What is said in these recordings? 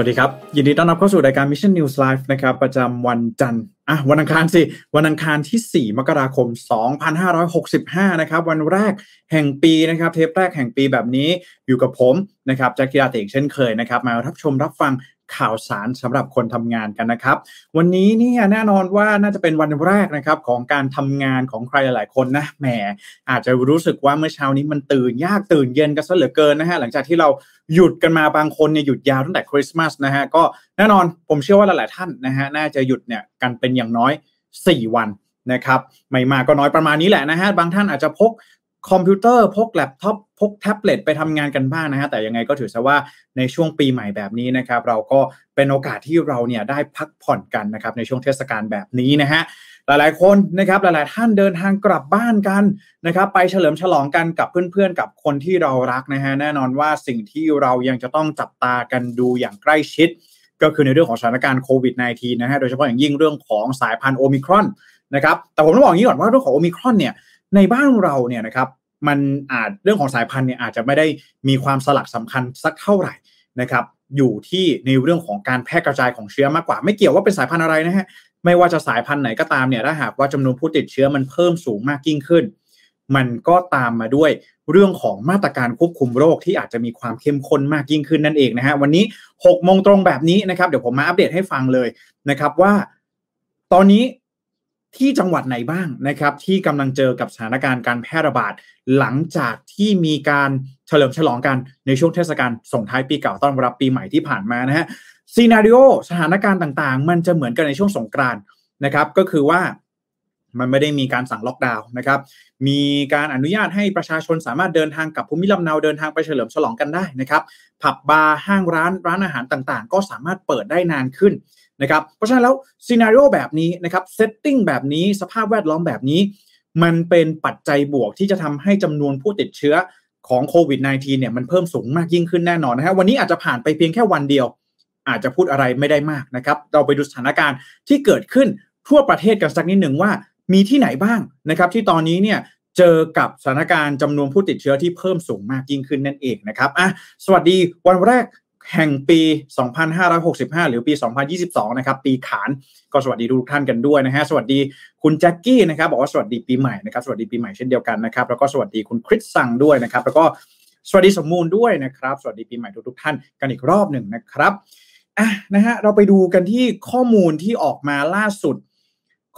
สวัสดีครับ ยินดีต้อนรับเข้าสู่รายการ Mission News Live นะครับ ประจำวันจันทร์อะวันอังคารสิ วันอังคารที่ 4 มกราคม 2565 นะครับ วันแรกแห่งปีนะครับ เทปแรกแห่งปีแบบนี้อยู่กับผมนะครับแจ็คกีราเตกเช่นเคยนะครับ มารับชมรับฟัง ข่าวสารสำหรับคนทำงานกันนะครับ วันนี้เนี่ยแน่นอนว่าน่าจะเป็นวันแรกนะครับของการทำงานของใครหลายๆคนนะแหมอาจจะรู้สึกว่าเมื่อเช้านี้มันตื่นยากตื่นเย็นกันซะเหลือเกินนะฮะหลังจากที่เราหยุดกันมาบางคนเนี่ยหยุดยาวตั้งแต่คริสต์มาสนะฮะก็แน่นอนผมเชื่อว่าหลายๆท่านนะฮะน่าจะหยุดเนี่ยกันเป็นอย่างน้อย 4 วันนะครับไม่มากก็น้อยประมาณนี้แหละนะฮะบางท่านอาจจะพก คอมพิวเตอร์พกแล็ปท็อปพกแท็บเล็ตไปทำงานกันบ้างนะฮะแต่ยังไงก็ถือซะว่าในช่วงปีใหม่แบบนี้นะครับเราก็เป็นโอกาสที่เราเนี่ยได้พักผ่อนกันนะครับในช่วงเทศกาลแบบนี้นะฮะหลายๆคนนะครับหลายๆท่านเดินทางกลับบ้านกันนะครับไปเฉลิมฉลองกันกับเพื่อนๆ กับคนที่เรารักนะฮะแน่นอนว่าสิ่งที่เรายังจะต้องจับตากันดูอย่างใกล้ชิด ก็คือในเรื่องของสถานการณ์โควิด -19 นะฮะโดยเฉพาะอย่างยิ่งเรื่องของสายพันธุ์โอมิครอนนะครับแต่ผมต้องบอกอย่างนี้ก่อนว่าเรื่องของโอมิครอนเนี่ย ในบ้านเราเนี่ยนะครับมันอาจเรื่องของสายพันธุ์เนี่ยอาจจะไม่ได้มีความสลักสำคัญสักเท่าไหร่นะครับอยู่ที่ในเรื่องของการแพร่กระจายของเชื้อมากกว่า ไม่เกี่ยวว่าเป็นสายพันธุ์อะไรนะฮะไม่ว่าจะสายพันธุ์ไหนก็ตามเนี่ยถ้าหากว่าจำนวนผู้ติดเชื้อมันเพิ่มสูงมากยิ่งขึ้น มันก็ตามมาด้วยเรื่องของมาตรการควบคุมโรคที่อาจจะมีความเข้มข้นมากยิ่งขึ้นนั่นเองนะฮะวันนี้6โมงตรงแบบนี้นะครับเดี๋ยวผมมาอัปเดตให้ฟังเลยนะครับว่า ตอนนี้ ที่จังหวัดไหนบ้างนะครับที่กำลังเจอกับสถานการณ์การแพร่ระบาดหลังจากที่มีการเฉลิมฉลองกันในช่วงเทศกาลส่งท้ายปีเก่าต้อนรับปีใหม่ที่ผ่านมานะฮะซีนารีโอสถานการณ์ต่างๆ มันจะเหมือนกันในช่วงสงกรานต์นะครับ ก็คือว่ามันไม่ได้มีการสั่งล็อกดาวน์นะครับ มีการอนุญาตให้ประชาชนสามารถเดินทางกับภูมิลำเนาเดินทางไปเฉลิมฉลองกันได้นะครับ ผับบาร์ห้างร้านร้านอาหารต่างๆ ก็สามารถเปิดได้นานขึ้น นะครับเพราะฉะนั้นแล้ว scenario แบบนี้นะครับ setting แบบนี้สภาพแวดล้อมแบบนี้ มันเป็นปัจจัยบวกที่จะทำให้จำนวนผู้ติดเชื้อของโควิด -19 เนี่ยมันเพิ่มสูงมากยิ่งขึ้นแน่นอนนะฮะวันนี้อาจจะผ่านไปเพียงแค่วันเดียว อาจจะพูดอะไรไม่ได้มากนะครับ เราไปดูสถานการณ์ที่เกิดขึ้นทั่วประเทศกันสักนิดหนึ่งว่า มีที่ไหนบ้างนะครับ ที่ตอนนี้เนี่ยเจอกับสถานการณ์จำนวนผู้ติดเชื้อที่เพิ่มสูงมากยิ่งขึ้นนั่นเองนะครับอะสวัสดีวันแรก แห่งปี 2565 หรือปี 2022 นะครับ ปีขาน ก็สวัสดีทุกท่านกันด้วยนะฮะ สวัสดีคุณแจ็คกี้นะครับ บอกว่าสวัสดีปีใหม่นะครับ สวัสดีปีใหม่เช่นเดียวกันนะครับ แล้วก็สวัสดีคุณคริสซังด้วยนะครับ แล้วก็สวัสดีสมมูลด้วยนะครับ สวัสดีปีใหม่ทุกๆท่านกันอีกรอบหนึ่งนะครับอะนะฮะ เราไปดูกันที่ข้อมูลที่ออกมาล่าสุด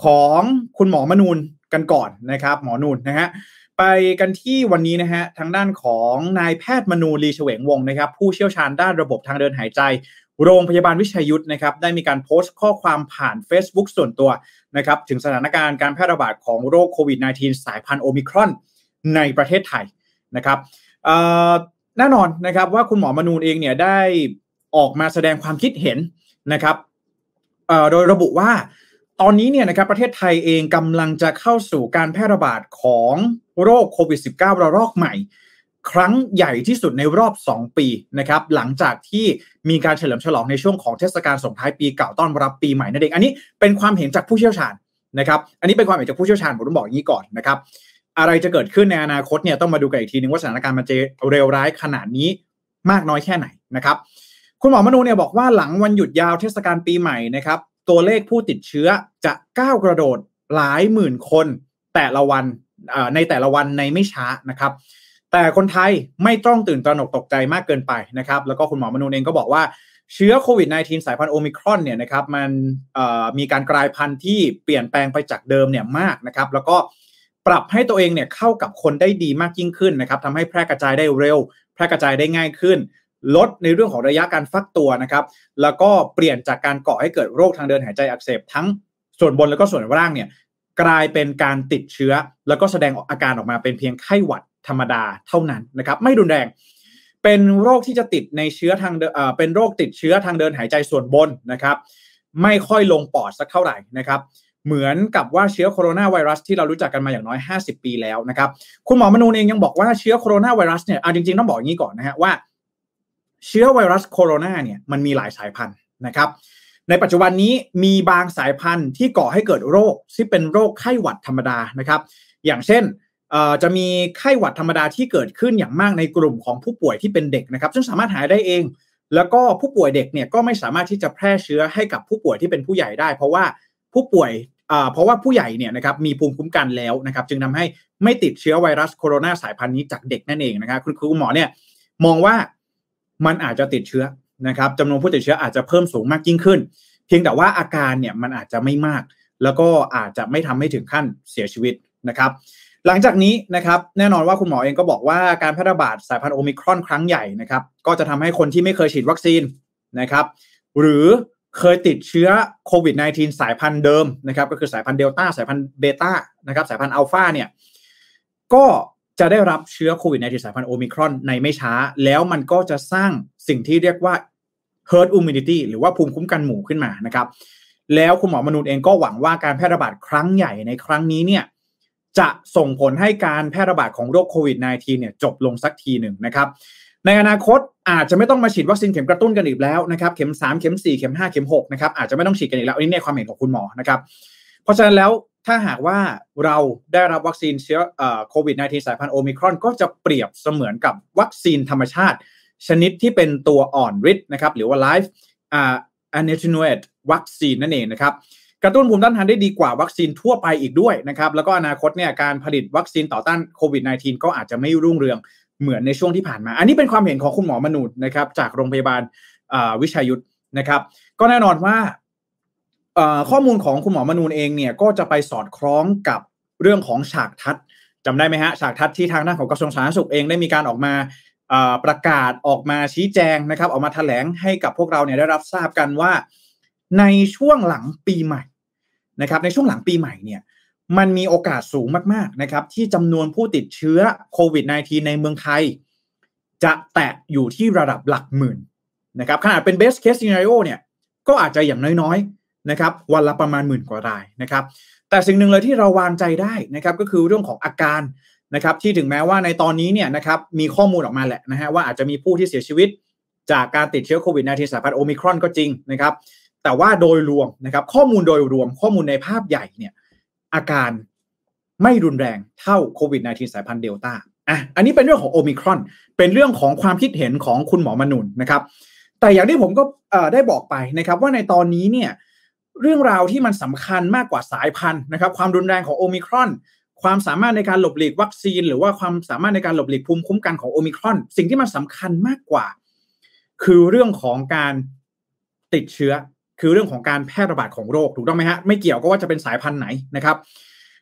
ของคุณหมอมนูนกันก่อนนะครับ หมอนูนนะฮะ ไปกันที่วันนี้นะฮะทางด้านของนายแพทย์มนูลีเฉวงวงนะครับ ผู้เชี่ยวชาญด้านระบบทางเดินหายใจ โรงพยาบาลวิชัยยุทธนะครับได้มีการโพสต์ข้อความผ่าน Facebook ส่วนตัวนะครับถึงสถานการณ์การแพร่ระบาดของโรคโควิด -19 สายพันธุ์โอมิครอนในประเทศไทยนะครับแน่นอนนะครับว่าคุณหมอมนูนเองเนี่ยได้ออกมาแสดงความคิดเห็นนะครับโดยระบุว่า ตอนนี้เนี่ยนะครับประเทศไทยเองกำลังจะเข้าสู่การแพร่ระบาดของโรคโควิด -19 ระลอกใหม่ ครั้งใหญ่ที่สุดในรอบ 2 ปีนะครับหลังจากที่มีการเฉลิมฉลองในช่วงของเทศกาลส่งท้ายปีเก่าต้อนรับปีใหม่นั่นเองอันนี้เป็นความเห็นจากผู้เชี่ยวชาญนะครับอันนี้เป็นความเห็นจากผู้เชี่ยวชาญผมต้องบอกอย่างนี้ก่อนนะครับอะไรจะเกิดขึ้นในอนาคตเนี่ยต้องมาดูกันอีกทีนึงว่าสถานการณ์มันจะเร็วร้ายขนาดนี้มากน้อยแค่ไหนนะครับคุณหมอมนูเนี่ยบอกว่าหลังวันหยุดยาวเทศกาลปีใหม่นะครับ ตัวเลขผู้ติดเชื้อจะก้าวกระโดดหลายหมื่นคนแต่ละวันในแต่ละวันในไม่ช้านะครับ แต่คนไทยไม่ต้องตื่นตระหนกตกใจมากเกินไปนะครับ แล้วก็คุณหมอมนูนเองก็บอกว่าเชื้อโควิด -19 สายพันธุ์โอมิครอนเนี่ยนะครับมันมีการกลายพันธุ์ที่เปลี่ยนแปลงไปจากเดิมเนี่ยมากนะครับ แล้วก็ปรับให้ตัวเองเนี่ยเข้ากับคนได้ดีมากยิ่งขึ้นนะครับทำให้แพร่กระจายได้เร็ว แพร่กระจายได้ง่ายขึ้น ลดในเรื่องของระยะการฟักตัวนะครับ แล้วก็เปลี่ยนจากการก่อให้เกิดโรคทางเดินหายใจอักเสบทั้งส่วนบนแล้วก็ส่วนล่างเนี่ยกลายเป็นการติดเชื้อ แล้วก็แสดงอาการออกมาเป็นเพียงไข้หวัดธรรมดาเท่านั้นนะครับ ไม่รุนแรง เป็นโรคที่จะติดในเชื้อทางเอ่อเป็นโรคติดเชื้อทางเดินหายใจส่วนบนนะครับ ไม่ค่อยลงปอดสักเท่าไหร่นะครับ เหมือนกับว่าเชื้อโคโรนาไวรัสที่เรารู้จักกันมาอย่างน้อย 50 ปีแล้วนะครับ คุณหมอมนูนเองยังบอกว่าเชื้อโคโรนาไวรัสเนี่ยอ่าจริงๆต้องบอกอย่างนี้ก่อนนะฮะว่า เชื้อไวรัสโคโรนาเนี่ยมันมีหลายสายพันธุ์นะครับ ในปัจจุบันนี้มีบางสายพันธุ์ที่ก่อให้เกิดโรคที่เป็นโรคไข้หวัดธรรมดานะครับ อย่างเช่นจะมีไข้หวัดธรรมดาที่เกิดขึ้นอย่างมากในกลุ่มของผู้ป่วยที่เป็นเด็กนะครับ ซึ่งสามารถหายได้เอง แล้วก็ผู้ป่วยเด็กเนี่ยก็ไม่สามารถที่จะแพร่เชื้อให้กับผู้ป่วยที่เป็นผู้ใหญ่ได้ เพราะว่าผู้ป่วยเพราะว่าผู้ใหญ่เนี่ยนะครับมีภูมิคุ้มกันแล้วนะครับ จึงทำให้ไม่ติดเชื้อไวรัสโคโรนาสายพันธุ์นี้จากเด็กนั่นเองนะครับคุณครูหมอเนี่ยมองว่า มันอาจจะติดเชื้อนะครับจำนวนผู้ติดเชื้ออาจจะเพิ่มสูงมากยิ่งขึ้น เพียงแต่ว่าอาการเนี่ยมันอาจจะไม่มาก แล้วก็อาจจะไม่ทำให้ถึงขั้นเสียชีวิตนะครับ หลังจากนี้นะครับแน่นอนว่าคุณหมอเองก็บอกว่าการแพร่ระบาดสายพันธุ์โอมิครอนครั้งใหญ่นะครับก็จะทำให้คนที่ไม่เคยฉีดวัคซีนนะครับหรือเคยติดเชื้อโควิด -19 สายพันธุ์เดิมนะครับก็คือสายพันธุ์เดลต้าสายพันธุ์เบต้านะครับสายพันธุ์อัลฟาเนี่ยก็ จะได้รับเชื้อโควิด -19 สายพันธุ์โอมิครอนในไม่ช้า แล้วมันก็จะสร้างสิ่งที่เรียกว่า herd immunity หรือว่าภูมิคุ้มกันหมู่ขึ้นมานะครับ แล้วคุณหมอมนุษย์เองก็หวังว่าการแพร่ระบาดครั้งใหญ่ในครั้งนี้เนี่ยจะส่งผลให้การแพร่ระบาดของโรคโควิด -19 เนี่ยจบลงสักทีหนึ่งนะครับ ในอนาคตอาจจะไม่ต้องมาฉีดวัคซีนเข็มกระตุ้นกันอีกแล้วนะครับเข็ม 3 เข็ม 4 เข็ม 5 เข็ม 6 นะครับอาจจะไม่ต้องฉีดกันอีกแล้วอันนี้ในความเห็นของคุณหมอนะครับ เพราะฉะนั้นแล้ว ถ้าหากว่าเราได้รับวัคซีนเชื้อโควิด -19 สายพันธุ์โอมิครอนก็จะเปรียบเสมือนกับวัคซีนธรรมชาติ ชนิดที่เป็นตัวอ่อนฤทธิ์นะครับหรือว่า live uh, attenuate วัคซีนนั่นเองนะครับกระตุ้นภูมิต้านทานได้ดีกว่าวัคซีนทั่วไปอีกด้วยนะครับแล้วก็อนาคตเนี่ยการผลิตวัคซีนต่อต้านโควิด -19 ก็อาจจะไม่รุ่งเรืองเหมือนในช่วงที่ผ่านมา อันนี้เป็นความเห็นของคุณหมอมนูนนะครับจากโรงพยาบาลวิชัยยุทธนะครับ ก็แน่นอนว่า ข้อมูลของคุณหมอมนูนเองเนี่ยก็จะไปสอดคล้องกับเรื่องของฉากทัดจำได้ไหมฮะฉากทัดที่ทางด้านของกระทรวงสาธารณสุขเองได้มีการออกมาประกาศออกมาชี้แจงนะครับ ออกมาแถลงให้กับพวกเราเนี่ยได้รับทราบกันว่า ในช่วงหลังปีใหม่นะครับ ในช่วงหลังปีใหม่เนี่ยมันมีโอกาสสูงมากๆนะครับ ที่จำนวนผู้ติดเชื้อโควิด -19 ในเมืองไทย จะแตะอยู่ที่ระดับหลักหมื่นนะครับขนาดเป็น best case scenario เนี่ยก็อาจจะอย่างน้อยๆ นะครับวันละประมาณหมื่นกว่ารายนะครับ แต่สิ่งหนึ่งเลยที่เราวางใจได้นะครับก็คือเรื่องของอาการนะครับที่ถึงแม้ว่าในตอนนี้เนี่ยนะครับมีข้อมูลออกมาแหละนะฮะว่าอาจจะมีผู้ที่เสียชีวิต จากการติดเชื้อโควิด -19 สายพันธุ์โอมิครอนก็จริงนะครับแต่ว่าโดยรวมนะครับข้อมูลโดยรวมข้อมูลในภาพใหญ่เนี่ยอาการไม่รุนแรงเท่าโควิด -19 สายพันธุ์เดลต้าอะอันนี้เป็นเรื่องของโอมิครอน เป็นเรื่องของความคิดเห็นของคุณหมอมนุนนะครับแต่อย่างที่ผมก็ได้บอกไปนะครับว่าในตอนนี้เนี่ย เรื่องราวที่มันสำคัญมากกว่าสายพันธุ์นะครับ ความรุนแรงของโอมิครอน ความสามารถในการหลบหลีกวัคซีน หรือว่าความสามารถในการหลบหลีกภูมิคุ้มกันของโอมิครอน สิ่งที่มันสำคัญมากกว่า คือเรื่องของการติดเชื้อ คือเรื่องของการแพร่ระบาดของโรคถูกต้องไหมฮะไม่เกี่ยวก็ว่าจะเป็นสายพันธุ์ไหนนะครับ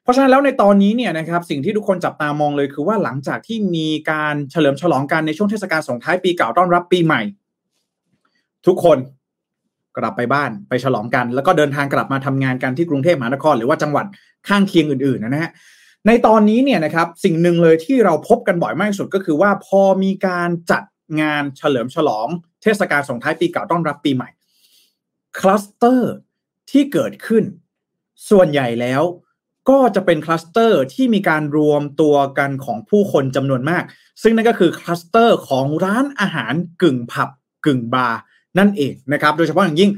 เพราะฉะนั้นแล้วในตอนนี้เนี่ยนะครับสิ่งที่ทุกคนจับตามองเลยคือว่าหลังจากที่มีการเฉลิมฉลองกันในช่วงเทศกาลส่งท้ายปีเก่าต้อนรับปีใหม่ ทุกคน กลับไปบ้านไปฉลองกัน แล้วก็เดินทางกลับมาทำงานกันที่กรุงเทพมหานคร หรือว่าจังหวัดข้างเคียงอื่นๆนะฮะในตอนนี้เนี่ยนะครับสิ่งหนึ่งเลยที่เราพบกันบ่อยมากที่สุดก็คือว่าพอมีการจัดงานเฉลิมฉลอง เทศกาลส่งท้ายปีเก่าต้อนรับปีใหม่คลัสเตอร์ที่เกิดขึ้น ส่วนใหญ่แล้วก็จะเป็นคลัสเตอร์ที่มีการรวมตัวกันของผู้คนจำนวนมาก ซึ่งนั่นก็คือคลัสเตอร์ของร้านอาหารกึ่งผับกึ่งบาร์ นั่นเองนะครับ โดยเฉพาะอย่างยิ่ง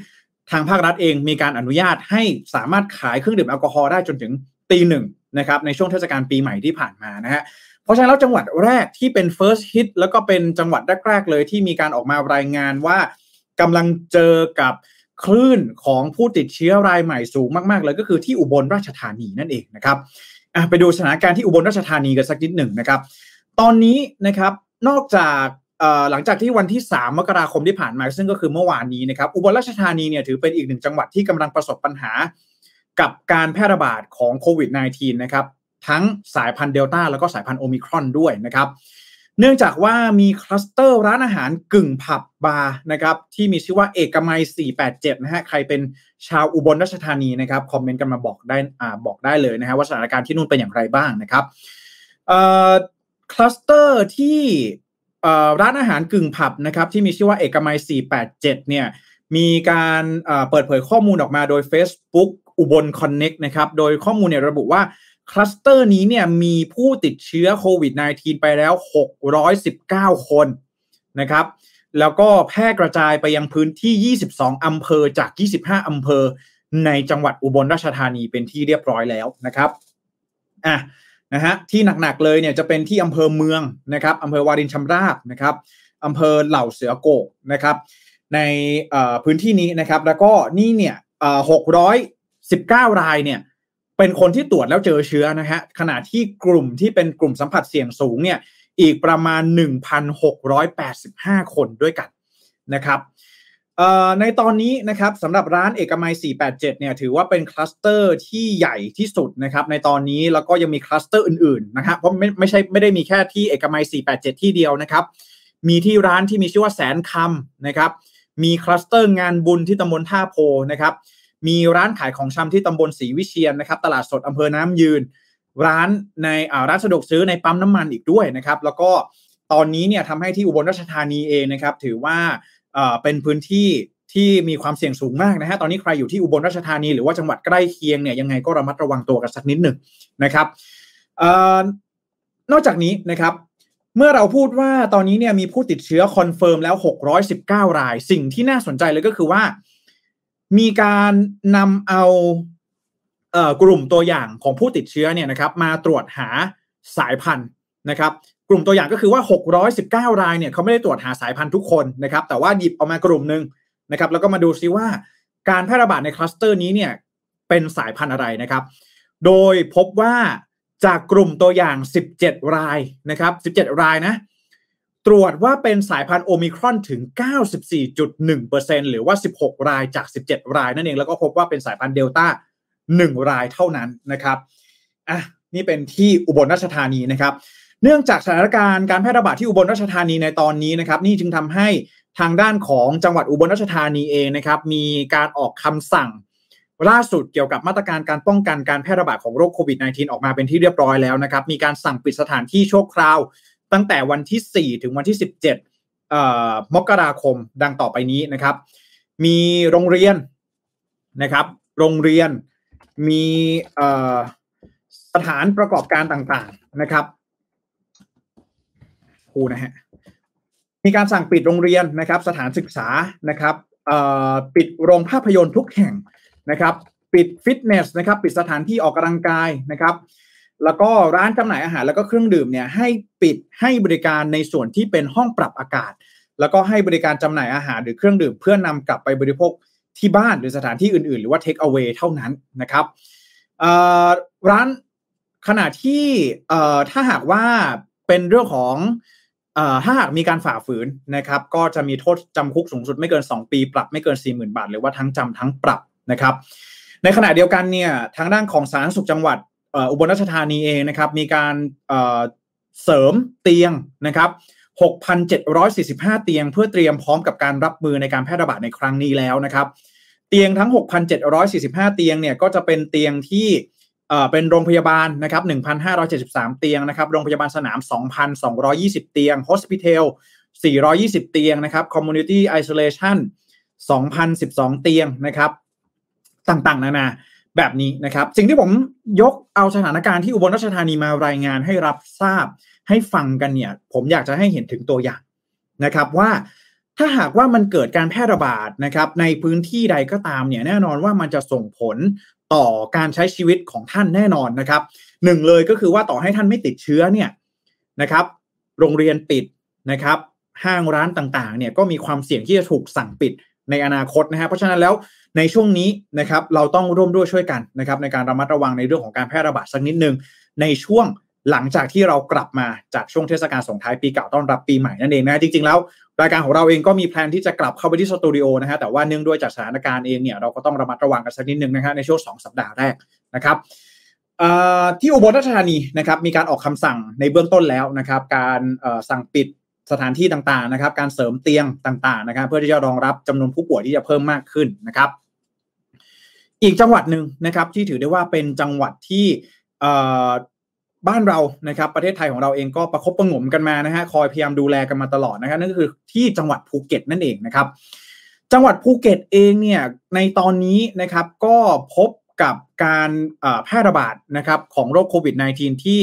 ทางภาครัฐเองมีการอนุญาตให้สามารถขายเครื่องดื่มแอลกอฮอล์ได้จนถึงตีหนึ่งนะครับในช่วงเทศกาลปีใหม่ที่ผ่านมานะฮะเพราะฉะนั้นแล้วจังหวัดแรกที่เป็น first hit แล้วก็เป็นจังหวัดแรกๆเลยที่มีการออกมารายงานว่ากำลังเจอกับคลื่นของผู้ติดเชื้อรายใหม่สูงมากๆเลยก็คือที่อุบลราชธานีนั่นเองนะครับไปดูสถานการณ์ที่อุบลราชธานีกันสักนิดหนึ่งนะครับ ตอนนี้นะครับนอกจาก หลังจากที่วันที่ 3 มกราคมที่ผ่านมาซึ่งก็คือเมื่อวานนี้นะครับอุบลราชธานีเนี่ยถือเป็นอีกหนึ่งจังหวัดที่กำลังประสบปัญหา กับการแพร่ระบาดของโควิด -19 นะครับทั้งสายพันธุ์เดลต้าแล้วก็สายพันธุ์โอมิครอนด้วยนะครับ เนื่องจากว่ามีคลัสเตอร์ร้านอาหารกึ่งผับบาร์นะครับที่มีชื่อว่าเอกมัย 487 นะฮะใครเป็นชาวอุบลราชธานีนะครับคอมเมนต์กันมาบอกได้อ่าบอกได้เลยนะฮะว่าสถานการณ์ที่นู่นเป็นอย่างไรบ้างนะครับคลัสเตอร์ที่ ร้านอาหารกึ่งผับนะครับที่มีชื่อว่าเอกมัย 487 เนี่ยมีการเปิดเผยข้อมูลออกมาโดย Facebook อุบลคอนเน็กนะครับ โดยข้อมูลเนี่ยระบุว่าคลัสเตอร์นี้เนี่ยมีผู้ติดเชื้อโควิด -19 ไปแล้ว 619 คนนะครับ แล้วก็แพร่กระจายไปยังพื้นที่ 22 อำเภอจาก 25 อำเภอในจังหวัดอุบลราชธานีเป็นที่เรียบร้อยแล้วนะครับ อะ นะฮะที่หนักๆเลยเนี่ยจะเป็นที่อำเภอเมืองนะครับอำเภอวารินชำราบนะครับอำเภอเหล่าเสือโก้กนะครับ ในพื้นที่นี้นะครับ แล้วก็นี่เนี่ยหกร้อยสิบเก้ารายเนี่ยเป็นคนที่ตรวจแล้วเจอเชื้อนะฮะขณะที่กลุ่มที่เป็นกลุ่มสัมผัสเสี่ยงสูงเนี่ยอีกประมาณ 1,685 คนด้วยกันนะครับ ในตอนนี้นะครับสำหรับร้านเอกมัย 487 เนี่ยถือว่าเป็นคลัสเตอร์ที่ใหญ่ที่สุดนะครับในตอนนี้แล้วก็ยังมีคลัสเตอร์อื่นๆนะครับเพราะไม่ไม่ใช่ไม่ได้มีแค่ที่เอกมัย 487 ที่เดียวนะครับ มีที่ร้านที่มีชื่อว่าแสนคำนะครับ มีคลัสเตอร์งานบุญที่ตำบลท่าโพนะครับ มีร้านขายของชำที่ตำบลศรีวิเชียนนะครับ ตลาดสดอำเภอน้ำยืน ร้านในร้านสะดวกซื้อในปั๊มน้ำมันอีกด้วยนะครับ แล้วก็ตอนนี้เนี่ยทำให้ที่อุบลราชธานีเองนะครับ ถือว่า เป็นพื้นที่ที่มีความเสี่ยงสูงมากนะฮะตอนนี้ใครอยู่ที่อุบลราชธานีหรือว่าจังหวัดใกล้เคียงเนี่ยยังไงก็ระมัดระวังตัวกันสักนิดหนึ่งนะครับนอกจากนี้นะครับเมื่อเราพูดว่าตอนนี้เนี่ยมีผู้ติดเชื้อ confirm แล้ว 619 ราย สิ่งที่น่าสนใจเลยก็คือว่า มีการนำเอาเอ่อกลุ่มตัวอย่างของผู้ติดเชื้อเนี่ยนะครับ มาตรวจหาสายพันธุ์นะครับ กลุ่มตัวอย่างก็คือว่า 619 รายเนี่ยเขาไม่ได้ตรวจหาสายพันธุ์ทุกคนนะครับแต่ว่าหยิบออกมากลุ่มหนึ่งนะครับแล้วก็มาดูซิว่าการแพร่ระบาดในคลัสเตอร์นี้เนี่ยเป็นสายพันธุ์อะไรนะครับ โดยพบว่าจากกลุ่มตัวอย่าง 17 รายนะครับ 17 รายนะตรวจว่าเป็นสายพันธุ์โอมิครอนถึง 94.1%หรือว่า 16 รายจาก 17 รายนั่นเอง แล้วก็พบว่าเป็นสายพันธุ์เดลต้า 1 รายเท่านั้นนะครับอะนี่เป็นที่อุบลราชธานีนะครับ เนื่องจากสถานการณ์การแพร่ระบาดที่อุบลราชธานีในตอนนี้นะครับ นี่จึงทำให้ทางด้านของจังหวัดอุบลราชธานีเองนะครับ มีการออกคำสั่ง ล่าสุดเกี่ยวกับมาตรการการป้องกันการแพร่ระบาดของโรคโควิด -19 ออกมาเป็นที่เรียบร้อยแล้วนะครับ มีการสั่งปิดสถานที่ชั่วคราว ตั้งแต่วันที่ 4 ถึงวันที่ 17 มกราคมดังต่อไปนี้นะครับ มีโรงเรียนนะครับ โรงเรียนมีสถานประกอบการต่างๆนะครับ ครูนะฮะมีการสั่งปิดโรงเรียนนะครับ สถานศึกษานะครับปิดโรงภาพยนตร์ทุกแห่งนะครับ ปิดฟิตเนสนะครับ ปิดสถานที่ออกกำลังกายนะครับ แล้วก็ร้านจำหน่ายอาหารแล้วก็เครื่องดื่มเนี่ยให้ปิดให้บริการในส่วนที่เป็นห้องปรับอากาศ แล้วก็ให้บริการจำหน่ายอาหารหรือเครื่องดื่ม เพื่อนำกลับไปบริโภคที่บ้านหรือสถานที่อื่นๆ หรือว่าเทคเอาไว้เท่านั้นนะครับร้านขณะที่ถ้าหากว่าเป็นเรื่องของ ถ้าหากมีการฝ่าฝืนนะครับ ก็จะมีโทษจำคุกสูงสุดไม่เกิน 2 ปี ปรับไม่เกิน 40,000 บาท หรือว่าทั้งจำทั้งปรับนะครับ ในขณะเดียวกันเนี่ยทางด้านของสาธารณสุขจังหวัดอุบลราชธานีเองนะครับ มีการเสริมเตียงนะครับ 6,745 เตียงเพื่อเตรียมพร้อมกับการรับมือในการแพร่ระบาดในครั้งนี้แล้วนะครับ เตียงทั้ง 6,745 เตียงเนี่ยก็จะเป็นเตียงที่ เป็นโรงพยาบาลนะครับ1,573 เตียงนะครับ โรงพยาบาลสนาม 2,220 เตียง Hospital 420 เตียงนะครับ Community Isolation 2,012 เตียงนะครับ ต่างๆ นานาแบบนี้นะครับ สิ่งที่ผมยกเอาสถานการณ์ที่อุบลราชธานีมารายงานให้รับทราบให้ฟังกันเนี่ย ผมอยากจะให้เห็นถึงตัวอย่างนะครับว่าถ้าหากว่ามันเกิดการแพร่ระบาดนะครับในพื้นที่ใดก็ตามเนี่ยแน่นอนว่ามันจะส่งผล ต่อการใช้ชีวิตของท่านแน่นอนนะครับหนึ่งเลยก็คือว่าต่อให้ท่านไม่ติดเชื้อเนี่ยนะครับ โรงเรียนปิดนะครับ ห้างร้านต่างๆ เนี่ยก็มีความเสี่ยงที่จะถูกสั่งปิดในอนาคตนะฮะเพราะฉะนั้นแล้วในช่วงนี้นะครับเราต้องร่วมด้วยช่วยกันนะครับ ในการระมัดระวังในเรื่องของการแพร่ระบาดสักนิดนึงในช่วงหลังจากที่เรากลับมาจากช่วงเทศกาลส่งท้ายปีเก่าต้อนรับปีใหม่นั่นเองนะจริงๆแล้ว รายการของเราเองก็มีแพลนที่จะกลับเข้าไปที่สตูดิโอนะฮะแต่ว่าเนื่องด้วยจากสถานการณ์เองเนี่ยเราก็ต้องระมัดระวังกันสักนิดนึงนะฮะในช่วงสองสัปดาห์แรกนะครับที่อุบลราชธานีนะครับมีการออกคำสั่งในเบื้องต้นแล้วนะครับ การสั่งปิดสถานที่ต่างๆนะครับ การเสริมเตียงต่างๆนะครับ เพื่อที่จะรองรับจำนวนผู้ป่วยที่จะเพิ่มมากขึ้นนะครับ อีกจังหวัดหนึ่งนะครับที่ถือได้ว่าเป็นจังหวัดที่ บ้านเรานะครับประเทศไทยของเราเองก็ประคบประงมกันมานะฮะคอยพยายามดูแลกันมาตลอดนะครับนั่นก็คือที่จังหวัดภูเก็ตนั่นเองนะครับ จังหวัดภูเก็ตเองเนี่ยในตอนนี้นะครับก็พบกับการแพร่ระบาดนะครับของโรคโควิด -19 ที่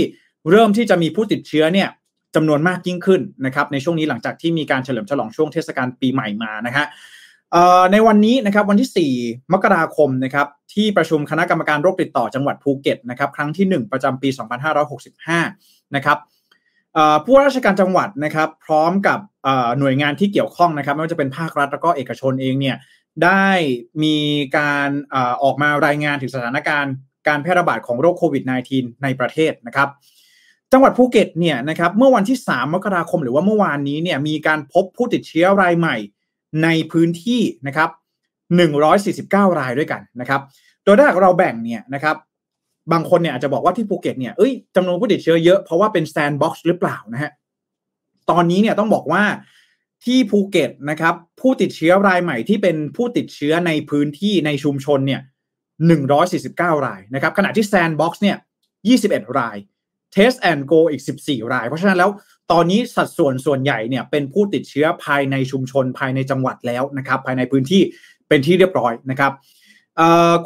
เริ่มที่จะมีผู้ติดเชื้อเนี่ยจำนวนมากยิ่งขึ้นนะครับในช่วงนี้หลังจากที่มีการเฉลิมฉลองช่วงเทศกาลปีใหม่มานะฮะ ในวันนี้นะครับวันที่ 4 มกราคมนะครับที่ประชุมคณะกรรมการโรคติดต่อจังหวัดภูเก็ตนะครับครั้งที่ 1 ประจำปี 2565 นะครับผู้ราชการจังหวัดนะครับพร้อมกับหน่วยงานที่เกี่ยวข้องนะครับไม่ว่าจะเป็นภาครัฐแล้วก็เอกชนเองเนี่ยได้มีการออกมารายงานถึงสถานการณ์การแพร่ระบาดของโรคโควิด -19 ในประเทศนะครับจังหวัดภูเก็ตเนี่ยนะครับเมื่อวันที่ 3 มกราคมหรือว่าเมื่อวานนี้เนี่ยมีการพบผู้ติดเชื้อรายใหม่ ในพื้นที่นะครับ149 รายด้วยกันนะครับโดยถ้าเราแบ่งเนี่ยนะครับบางคนเนี่ยอาจจะบอกว่าที่ภูเก็ตเนี่ยเอ้ยจำนวนผู้ติดเชื้อเยอะเพราะว่าเป็นแซนด์บ็อกซ์หรือเปล่านะฮะตอนนี้เนี่ยต้องบอกว่าที่ภูเก็ตนะครับผู้ติดเชื้อรายใหม่ที่เป็นผู้ติดเชื้อในพื้นที่ในชุมชนเนี่ย149 รายนะครับขณะที่แซนด์บ็อกซ์เนี่ย21 ราย Test and Go อีก 14 ราย เพราะฉะนั้นแล้วตอนนี้สัดส่วนส่วนใหญ่เนี่ยเป็นผู้ติดเชื้อภายในชุมชนภายในจังหวัดแล้วนะครับภายในพื้นที่เป็นที่เรียบร้อยนะครับ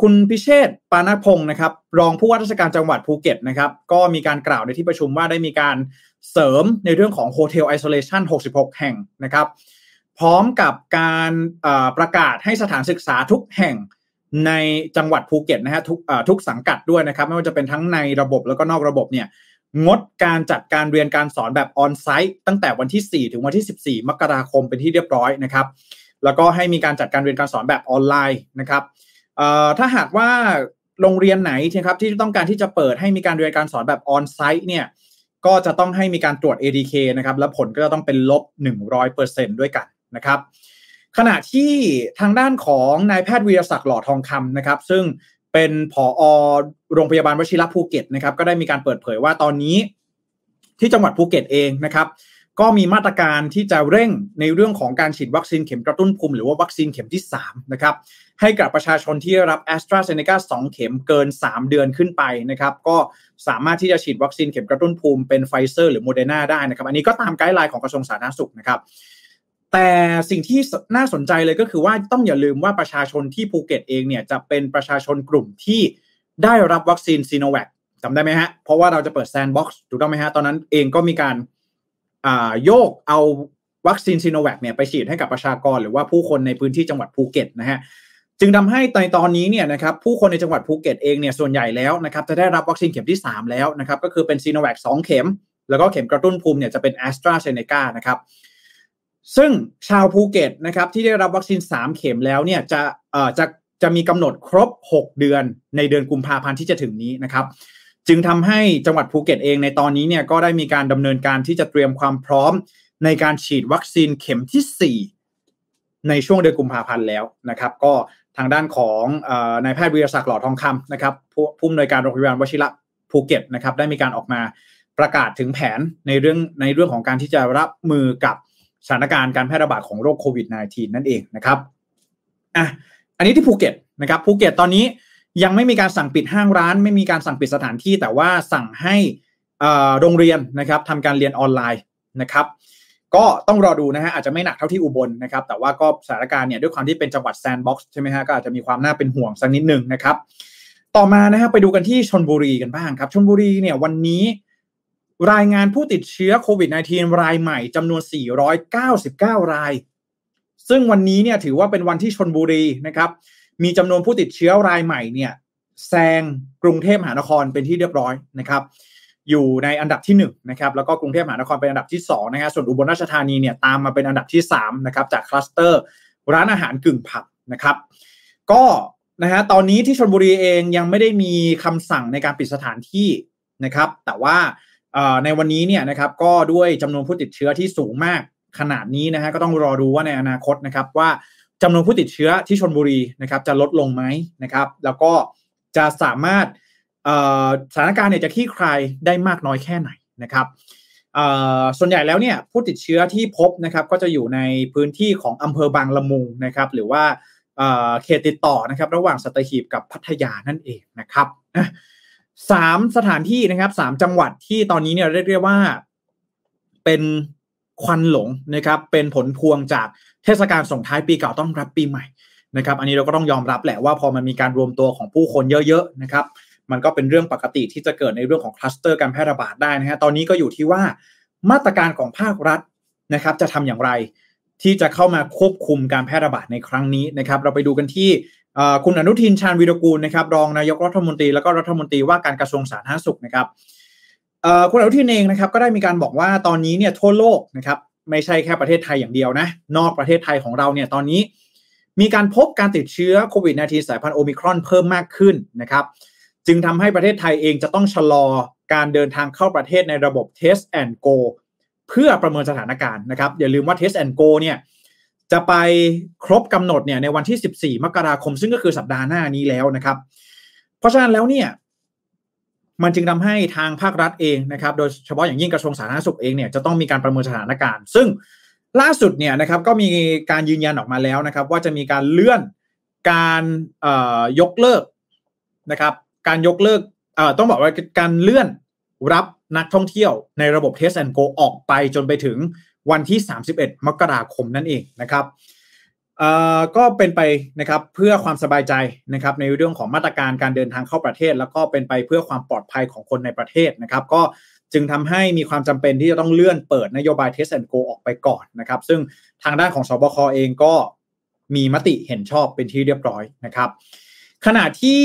คุณพิเชษฐ์ปาณะพงศ์นะครับรองผู้ว่าราชการจังหวัดภูเก็ตนะครับก็มีการกล่าวในที่ประชุมว่าได้มีการเสริมในเรื่องของ hotel isolation 66 แห่งนะครับ พร้อมกับการประกาศให้สถานศึกษาทุกแห่งในจังหวัดภูเก็ตนะฮะทุกทุกสังกัดด้วยนะครับ ไม่ว่าจะเป็นทั้งในระบบแล้วก็นอกระบบเนี่ย งดการจัดการเรียนการสอนแบบออนไซต์ตั้งแต่วันที่ 4 ถึงวันที่ 14 มกราคมเป็นที่เรียบร้อยนะครับ แล้วก็ให้มีการจัดการเรียนการสอนแบบออนไลน์นะครับถ้าหากว่าโรงเรียนไหนนะครับที่ต้องการที่จะเปิดให้มีการเรียนการสอนแบบออนไซต์เนี่ยก็จะต้องให้มีการตรวจ ADK นะครับและผลก็จะต้องเป็นลบ 100%ด้วยกันนะครับ ขณะที่ทางด้านของนายแพทย์วีรศักดิ์หล่อทองคำนะครับ ซึ่งเป็นผอ โรงพยาบาลวชิระภูเก็ตนะครับ ก็ได้มีการเปิดเผยว่าตอนนี้ ที่จังหวัดภูเก็ตเองนะครับ ก็มีมาตรการที่จะเร่งในเรื่องของการฉีดวัคซีนเข็มกระตุ้นภูมิหรือว่าวัคซีนเข็มที่3นะครับให้กับประชาชนที่รับแอสตราเซเนกา2เข็มเกิน 3 เดือนขึ้นไปนะครับ ก็สามารถที่จะฉีดวัคซีนเข็มกระตุ้นภูมิเป็นไฟเซอร์หรือโมเดอร์นาได้นะครับ อันนี้ก็ตาม guideline ของกระทรวงสาธารณสุขนะครับ แต่สิ่งที่น่าสนใจเลยก็คือว่าต้องอย่าลืมว่าประชาชนที่ภูเก็ตเองเนี่ยจะเป็นประชาชนกลุ่มที่ ได้รับวัคซีนซีโนแวคจำได้ไหมฮะ เพราะว่าเราจะเปิดแซนด์บ็อกซ์ถูกต้องไหมฮะ ตอนนั้นเองก็มีการโยกเอาวัคซีนซีโนแวคเนี่ยไปฉีดให้กับประชากรหรือว่าผู้คนในพื้นที่จังหวัดภูเก็ตนะฮะจึงทำให้ในตอนนี้เนี่ยนะครับผู้คนในจังหวัดภูเก็ตเองเนี่ยส่วนใหญ่แล้วนะครับจะได้รับวัคซีนเข็มที่ 3 แล้วนะครับก็คือเป็นซีโนแวคสองเข็ม แล้วก็เข็มกระตุ้นภูมิเนี่ยจะเป็นแอสตราเซเนกานะครับซึ่งชาวภูเก็ตนะครับที่ได้รับวัคซีน 3 เข็มแล้วเนี่ยจะเอ่อจะ จะมีกำหนดครบ 6 เดือนในเดือนกุมภาพันธ์ที่จะถึงนี้นะครับจึงทำให้จังหวัดภูเก็ตเองในตอนนี้เนี่ยก็ได้มีการดำเนินการที่จะเตรียมความพร้อมในการฉีดวัคซีนเข็มที่ 4 ในช่วงเดือนกุมภาพันธ์แล้วนะครับ ก็ทางด้านของนายแพทย์วีระศักดิ์หล่อทองคำนะครับผู้อำนวยการโรงพยาบาลวชิระภูเก็ตนะครับได้มีการออกมาประกาศถึงแผนในเรื่องในเรื่องของการที่จะรับมือกับสถานการณ์การแพร่ระบาดของโรคโควิด -19 นั่นเองนะครับอะ อันนี้ที่ภูเก็ตนะครับภูเก็ตตอนนี้ยังไม่มีการสั่งปิดห้างร้าน ไม่มีการสั่งปิดสถานที่แต่ว่าสั่งให้โรงเรียนนะครับทำการเรียนออนไลน์นะครับก็ต้องรอดูนะฮะอาจจะไม่หนักเท่าที่อุบลนะครับ แต่ว่าก็สถานการณ์เนี่ยด้วยความที่เป็นจังหวัดแซนด์บ็อกซ์ใช่ไหมฮะก็อาจจะมีความน่าเป็นห่วงสักนิดหนึ่งนะครับ ต่อมานะฮะไปดูกันที่ชนบุรีกันบ้างครับชนบุรีเนี่ยวันนี้รายงานผู้ติดเชื้อโควิด -19 รายใหม่จำนวน 499 ราย ซึ่งวันนี้เนี่ยถือว่าเป็นวันที่ชนบุรีนะครับ มีจำนวนผู้ติดเชื้อรายใหม่เนี่ยแซงกรุงเทพมหานครเป็นที่เรียบร้อยนะครับ อยู่ในอันดับที่1นะครับแล้วก็กรุงเทพมหานครเป็นอันดับที่2นะฮะส่วนอุบลราชธานีเนี่ยตามมาเป็นอันดับที่3นะครับจากคลัสเตอร์ร้านอาหารกึ่งผับนะครับ ก็นะฮะตอนนี้ที่ชนบุรีเองยังไม่ได้มีคำสั่งในการปิดสถานที่นะครับ แต่ว่าในวันนี้เนี่ยนะครับก็ด้วยจำนวนผู้ติดเชื้อที่สูงมาก ขนาดนี้นะฮะก็ต้องรอดูว่าในอนาคตนะครับว่าจำนวนผู้ติดเชื้อที่ชนบุรีนะครับจะลดลงไหมนะครับ แล้วก็จะสามารถสถานการณ์เนี่ยจะขี้คลายได้มากน้อยแค่ไหนนะครับส่วนใหญ่แล้วเนี่ยผู้ติดเชื้อที่พบนะครับก็จะอยู่ในพื้นที่ของอำเภอบางละมุงนะครับ หรือว่าเขตติดต่อนะครับ ระหว่างสัตหีบกับพัทยานั่นเองนะครับสามสถานที่นะครับสามจังหวัดที่ตอนนี้เนี่ยเรียกได้ว่าเป็น ควันหลงนะครับเป็นผลพวงจากเทศกาลส่งท้ายปีเก่าต้องรับปีใหม่นะครับอันนี้เราก็ต้องยอมรับแหละว่าพอมันมีการรวมตัวของผู้คนเยอะๆนะครับมันก็เป็นเรื่องปกติที่จะเกิดในเรื่องของคลัสเตอร์การแพร่ระบาดได้นะฮะตอนนี้ก็อยู่ที่ว่ามาตรการของภาครัฐนะครับจะทำอย่างไรที่จะเข้ามาควบคุมการแพร่ระบาดในครั้งนี้นะครับเราไปดูกันที่คุณอนุทินชาญวีรกูลนะครับรองนายกรัฐมนตรีแล้วก็รัฐมนตรีว่าการกระทรวงสาธารณสุขนะครับ คุณอนุทินเองนะครับก็ได้มีการบอกว่าตอนนี้เนี่ยทั่วโลกนะครับไม่ใช่แค่ประเทศไทยอย่างเดียวนะนอกประเทศไทยของเราเนี่ยตอนนี้ มีการพบการติดเชื้อโควิด -19 สายพันธุ์โอมิครอนเพิ่มมากขึ้นนะครับจึงทำให้ประเทศไทยเองจะต้องชะลอการเดินทางเข้าประเทศในระบบ Test and Go เพื่อประเมินสถานการณ์นะครับอย่าลืมว่า Test and Go เนี่ยจะไปครบกำหนดเนี่ยในวันที่ 14 มกราคม ซึ่งก็คือสัปดาห์หน้านี้แล้วนะครับ เพราะฉะนั้นแล้วเนี่ย มันจึงทำให้ทางภาครัฐเองนะครับ โดยเฉพาะอย่างยิ่งกระทรวงสาธารณสุขเองเนี่ยจะต้องมีการประเมินสถานการณ์ ซึ่งล่าสุดเนี่ยนะครับก็มีการยืนยันออกมาแล้วนะครับ ว่าจะมีการเลื่อนการยกเลิกนะครับ การยกเลิกต้องบอกว่าการเลื่อนรับนักท่องเที่ยวในระบบ Test and Go ออกไปจนไปถึงวันที่ 31 มกราคมนั่นเองนะครับ ก็เป็นไปนะครับเพื่อความสบายใจนะครับในเรื่องของมาตรการการเดินทางเข้าประเทศ แล้วก็เป็นไปเพื่อความปลอดภัยของคนในประเทศนะครับ ก็จึงทำให้มีความจำเป็นที่จะต้องเลื่อนเปิดนโยบาย Test and Go ออกไปก่อนนะครับ ซึ่งทางด้านของสบคเองก็มีมติเห็นชอบเป็นที่เรียบร้อยนะครับ ขณะที่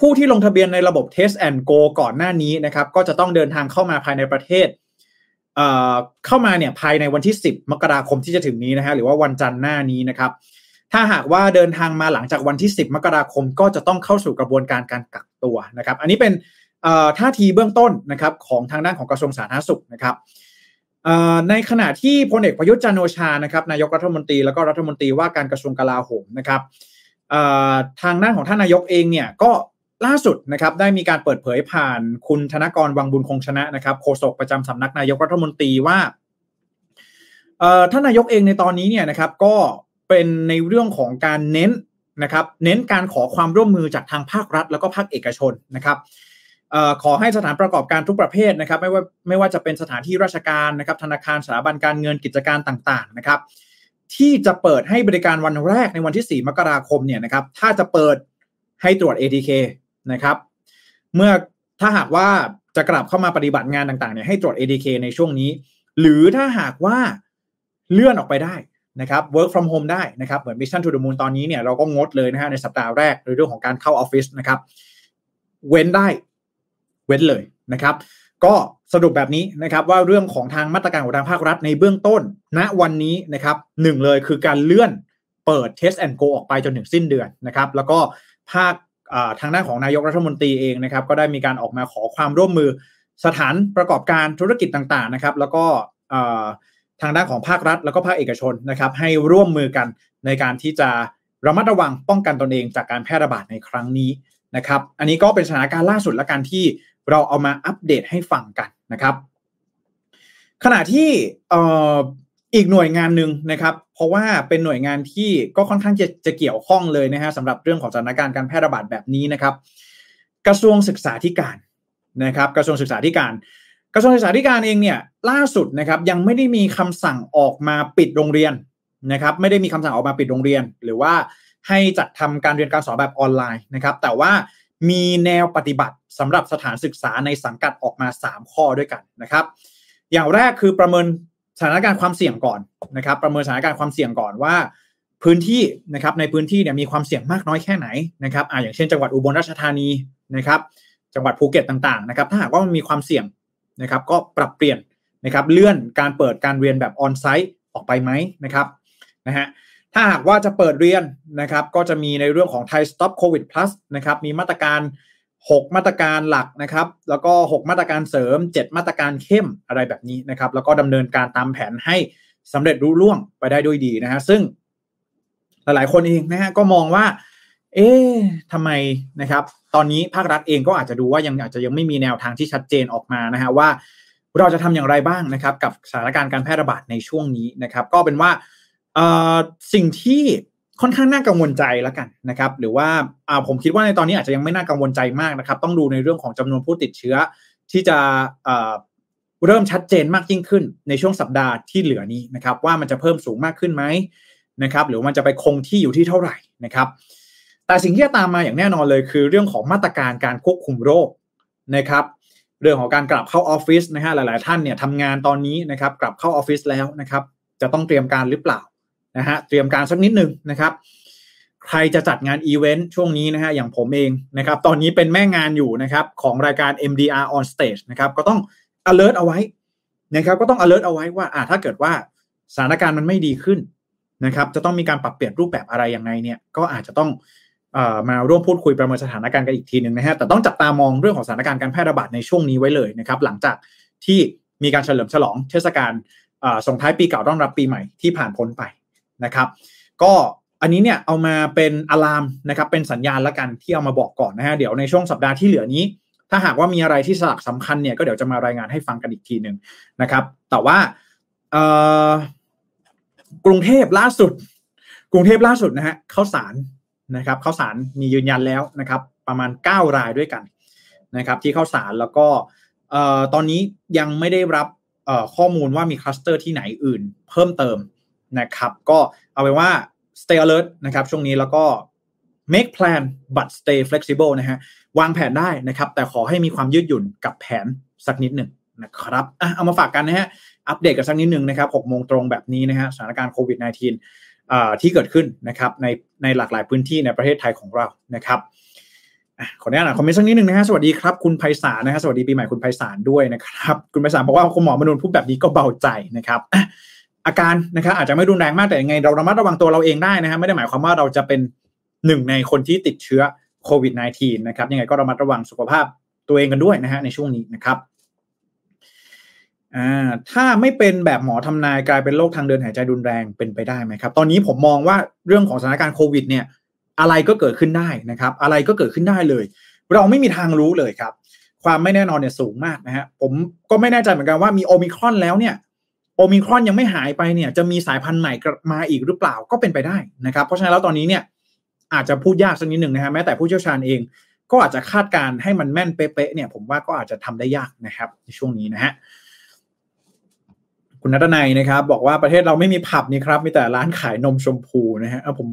ผู้ที่ลงทะเบียนในระบบ Test and Go ก่อนหน้านี้นะครับ ก็จะต้องเดินทางเข้ามาภายในประเทศ เข้ามาเนี่ยภายในวันที่ 10 มกราคมที่จะถึงนี้นะฮะหรือว่าวันจันทร์หน้านี้นะครับ ถ้าหากว่าเดินทางมาหลังจากวันที่ 10 มกราคมก็จะต้องเข้าสู่กระบวนการการกักตัวนะครับ อันนี้เป็นท่าทีเบื้องต้นนะครับของทางด้านของกระทรวงสาธารณสุขนะครับในขณะที่พลเอกประยุทธ์จันโอชานะครับนายกรัฐมนตรีแล้วก็รัฐมนตรีว่าการกระทรวงกลาโหมนะครับทางด้านของท่านนายกเองเนี่ยก็ ล่าสุดนะครับได้มีการเปิดเผยผ่านคุณธนกรวังบุญคงชนะนะครับโฆษกประจำสำนักนายกรัฐมนตรีว่าท่านนายกเองในตอนนี้เนี่ยนะครับก็เป็นในเรื่องของการเน้นนะครับเน้นการขอความร่วมมือจากทางภาครัฐ แล้วก็ภาคเอกชนนะครับขอให้สถานประกอบการทุกประเภทนะครับไม่ว่าไม่ว่าจะเป็นสถานที่ราชการนะครับธนาคารสถาบันการเงินกิจการต่างๆนะครับที่จะเปิดให้บริการวันแรกในวันที่ 4 มกราคมเนี่ยนะครับถ้าจะเปิดให้ตรวจ ATK นะครับ เมื่อถ้าหากว่าจะกลับเข้ามาปฏิบัติงานต่างๆเนี่ยให้ตรวจ ADK ในช่วงนี้ หรือถ้าหากว่าเลื่อนออกไปได้นะครับ work from home ได้นะครับ เหมือน Mission to the Moon ตอนนี้เนี่ยเราก็งดเลยนะฮะในสัปดาห์แรกในเรื่องของการเข้าออฟฟิศนะครับ เว้นได้เว้นเลยนะครับ ก็สรุปแบบนี้นะครับว่าเรื่องของทางมาตรการของทางภาครัฐในเบื้องต้น ณวันนี้นะครับหนึ่งเลยคือการเลื่อนเปิด Test and Go ออกไปจนถึงสิ้นเดือนนะครับ แล้วก็ภาค ทางด้านของนายกรัฐมนตรีเองนะครับ ก็ได้มีการออกมาขอความร่วมมือสถานประกอบการธุรกิจต่างๆนะครับ แล้วก็ทางด้านของภาครัฐ แล้วก็ภาคเอกชนนะครับ ให้ร่วมมือกันในการที่จะระมัดระวังป้องกันตนเองจากการแพร่ระบาดในครั้งนี้นะครับ อันนี้ก็เป็นสถานการณ์ล่าสุดและการที่เราเอามาอัปเดตให้ฟังกันนะครับ ขณะที่ อีกหน่วยงานหนึ่งนะครับ เพราะว่าเป็นหน่วยงานที่ก็ค่อนข้างจะจะเกี่ยวข้องเลยนะฮะสำหรับเรื่องของสถานการณ์การแพร่ระบาดแบบนี้นะครับ กระทรวงศึกษาธิการนะครับ กระทรวงศึกษาธิการ กระทรวงศึกษาธิการเองเนี่ยล่าสุดนะครับยังไม่ได้มีคำสั่งออกมาปิดโรงเรียนนะครับ ไม่ได้มีคำสั่งออกมาปิดโรงเรียน หรือว่าให้จัดทำการเรียนการสอนแบบออนไลน์นะครับ แต่ว่ามีแนวปฏิบัติสำหรับสถานศึกษาในสังกัดออกมา 3 ข้อด้วยกันนะครับ อย่างแรกคือประเมิน สถานการณ์ความเสี่ยงก่อนนะครับ ประเมินสถานการณ์ความเสี่ยงก่อนว่า พื้นที่นะครับในพื้นที่เนี่ยมีความเสี่ยงมากน้อยแค่ไหนนะครับอ่าอย่างเช่นจังหวัดอุบลราชธานีนะครับ จังหวัดภูเก็ตต่างๆนะครับ ถ้าหากว่ามันมีความเสี่ยงนะครับ ก็ปรับเปลี่ยนนะครับเลื่อนการเปิดการเรียนแบบออนไซต์ออกไปไหมนะครับนะฮะถ้าหากว่าจะเปิดเรียนนะครับ ก็จะมีในเรื่องของไทย Stop COVID Plus นะครับ มีมาตรการ 6 มาตรการหลักนะครับ แล้วก็ 6 มาตรการเสริม 7 มาตรการเข้มอะไรแบบนี้นะครับ แล้วก็ดำเนินการตามแผนให้สำเร็จรุ่ร่วงไปได้ด้วยดีนะฮะซึ่งหลายๆคนเองนะฮะก็มองว่า เอ๊ะทำไมนะครับ ตอนนี้ภาครัฐเองก็อาจจะดูว่ายังอาจจะยังไม่มีแนวทางที่ชัดเจนออกมานะฮะว่า เราจะทำอย่างไรบ้างนะครับ กับสถานการณ์การแพร่ระบาดในช่วงนี้นะครับ ก็เป็นว่าสิ่งที่ ค่อนข้างน่ากังวลใจแล้วกันนะครับ หรือว่าผมคิดว่าในตอนนี้อาจจะยังไม่น่ากังวลใจมากนะครับ ต้องดูในเรื่องของจำนวนผู้ติดเชื้อที่จะเริ่มชัดเจนมากยิ่งขึ้นในช่วงสัปดาห์ที่เหลือนี้นะครับ ว่ามันจะเพิ่มสูงมากขึ้นไหมนะครับ หรือมันจะไปคงที่อยู่ที่เท่าไหร่นะครับ แต่สิ่งที่จะตามมาอย่างแน่นอนเลยคือเรื่องของมาตรการการควบคุมโรคนะครับเรื่องของการกลับเข้าออฟฟิศนะฮะหลาย ๆ ท่านเนี่ยทำงานตอนนี้นะครับ กลับเข้าออฟฟิศแล้วนะครับ จะต้องเตรียมการหรือเปล่า นะฮะเตรียมการสักนิดหนึ่งนะครับ ใครจะจัดงานอีเวนต์ช่วงนี้นะฮะอย่างผมเองนะครับ ตอนนี้เป็นแม่งานอยู่นะครับของรายการ MDR on stage นะครับ ก็ต้อง alert เอาไว้นะครับ ก็ต้อง alert เอาไว้ว่าอ่าถ้าเกิดว่าสถานการณ์มันไม่ดีขึ้นนะครับ จะต้องมีการปรับเปลี่ยนรูปแบบอะไรยังไงเนี่ย ก็อาจจะต้องมาร่วมพูดคุยประเมินสถานการณ์กันอีกทีหนึ่งนะฮะ แต่ต้องจับตามองเรื่องของสถานการณ์การแพร่ระบาดในช่วงนี้ไว้เลยนะครับ หลังจากที่มีการเฉลิมฉลองเทศกาลส่งท้ายปีเก่าต้อนรับปีใหม่ที่ผ่านพ้นไป นะครับ ก็อันนี้เนี่ยเอามาเป็นอะลามนะครับเป็นสัญญาณละกันที่เอามาบอกก่อนนะฮะเดี๋ยวในช่วงสัปดาห์ที่เหลือนี้ ถ้าหากว่ามีอะไรที่สลักสำคัญเนี่ยก็เดี๋ยวจะมารายงานให้ฟังกันอีกทีหนึ่งนะครับ แต่ว่ากรุงเทพล่าสุด กรุงเทพล่าสุดนะฮะข้าวสารนะครับข้าวสารมียืนยันแล้วนะครับ ประมาณ 9 รายด้วยกันนะครับ ที่ข้าวสารแล้วก็ตอนนี้ยังไม่ได้รับข้อมูลว่ามีคลัสเตอร์ที่ไหนอื่น เพิ่มเติม นะครับ ก็เอาไว้ว่า stay alert นะครับ ช่วงนี้แล้วก็ make plan but stay flexible นะฮะ วางแผนได้นะครับ แต่ขอให้มีความยืดหยุ่นกับแผนสักนิดหนึ่งนะครับอะเอามาฝากกันนะฮะ อัปเดตกันสักนิดหนึ่งนะครับ6โมงตรงแบบนี้นะฮะ สถานการณ์โควิด -19 ที่เกิดขึ้นนะครับในในหลากหลายพื้นที่ในประเทศไทยของเรานะครับขออนุญาตอ่านคอมเมนต์สักนิดหนึ่งนะฮะสวัสดีครับคุณไพศาลนะฮะสวัสดีปีใหม่คุณไพศาลด้วยนะครับ คุณไพศาลบอกว่าคุณหมอมนุษย์พูดแบบนี้ก็เบาใจนะครับ อาการนะครับอาจจะไม่รุนแรงมากแต่ยังไง เราระมัดระวังตัวเราเองได้นะฮะไม่ได้หมายความว่าเราจะเป็นหนึ่งในคนที่ติดเชื้อโควิด -19 นะครับยังไงก็ระมัดระวังสุขภาพตัวเองกันด้วยนะฮะในช่วงนี้นะครับอ่าถ้าไม่เป็นแบบหมอทำนายกลายเป็นโรคทางเดินหายใจรุนแรงเป็นไปได้ไหมครับ ตอนนี้ผมมองว่าเรื่องของสถานการณ์โควิด เนี่ย อะไรก็เกิดขึ้นได้นะครับ อะไรก็เกิดขึ้นได้เลย เราไม่มีทางรู้เลยครับ ความไม่แน่นอนเนี่ยสูงมากนะฮะผมก็ไม่แน่ใจเหมือนกันว่ามีโอมิครอนแล้วเนี่ย โอมิครอนยังไม่หายไปเนี่ยจะมีสายพันธุ์ใหม่มาอีกหรือเปล่าก็เป็นไปได้นะครับ เพราะฉะนั้นแล้วตอนนี้เนี่ยอาจจะพูดยากสักนิดหนึ่งนะฮะแม้แต่ผู้เชี่ยวชาญเอง ก็อาจจะคาดการให้มันแม่นเป๊ะๆเนี่ย ผมว่าก็อาจจะทำได้ยากนะครับ ในช่วงนี้นะฮะคุณนัทนายนะครับ บอกว่าประเทศเราไม่มีผับนี่ครับมีแต่ร้านขายนมชมพูนะฮะผม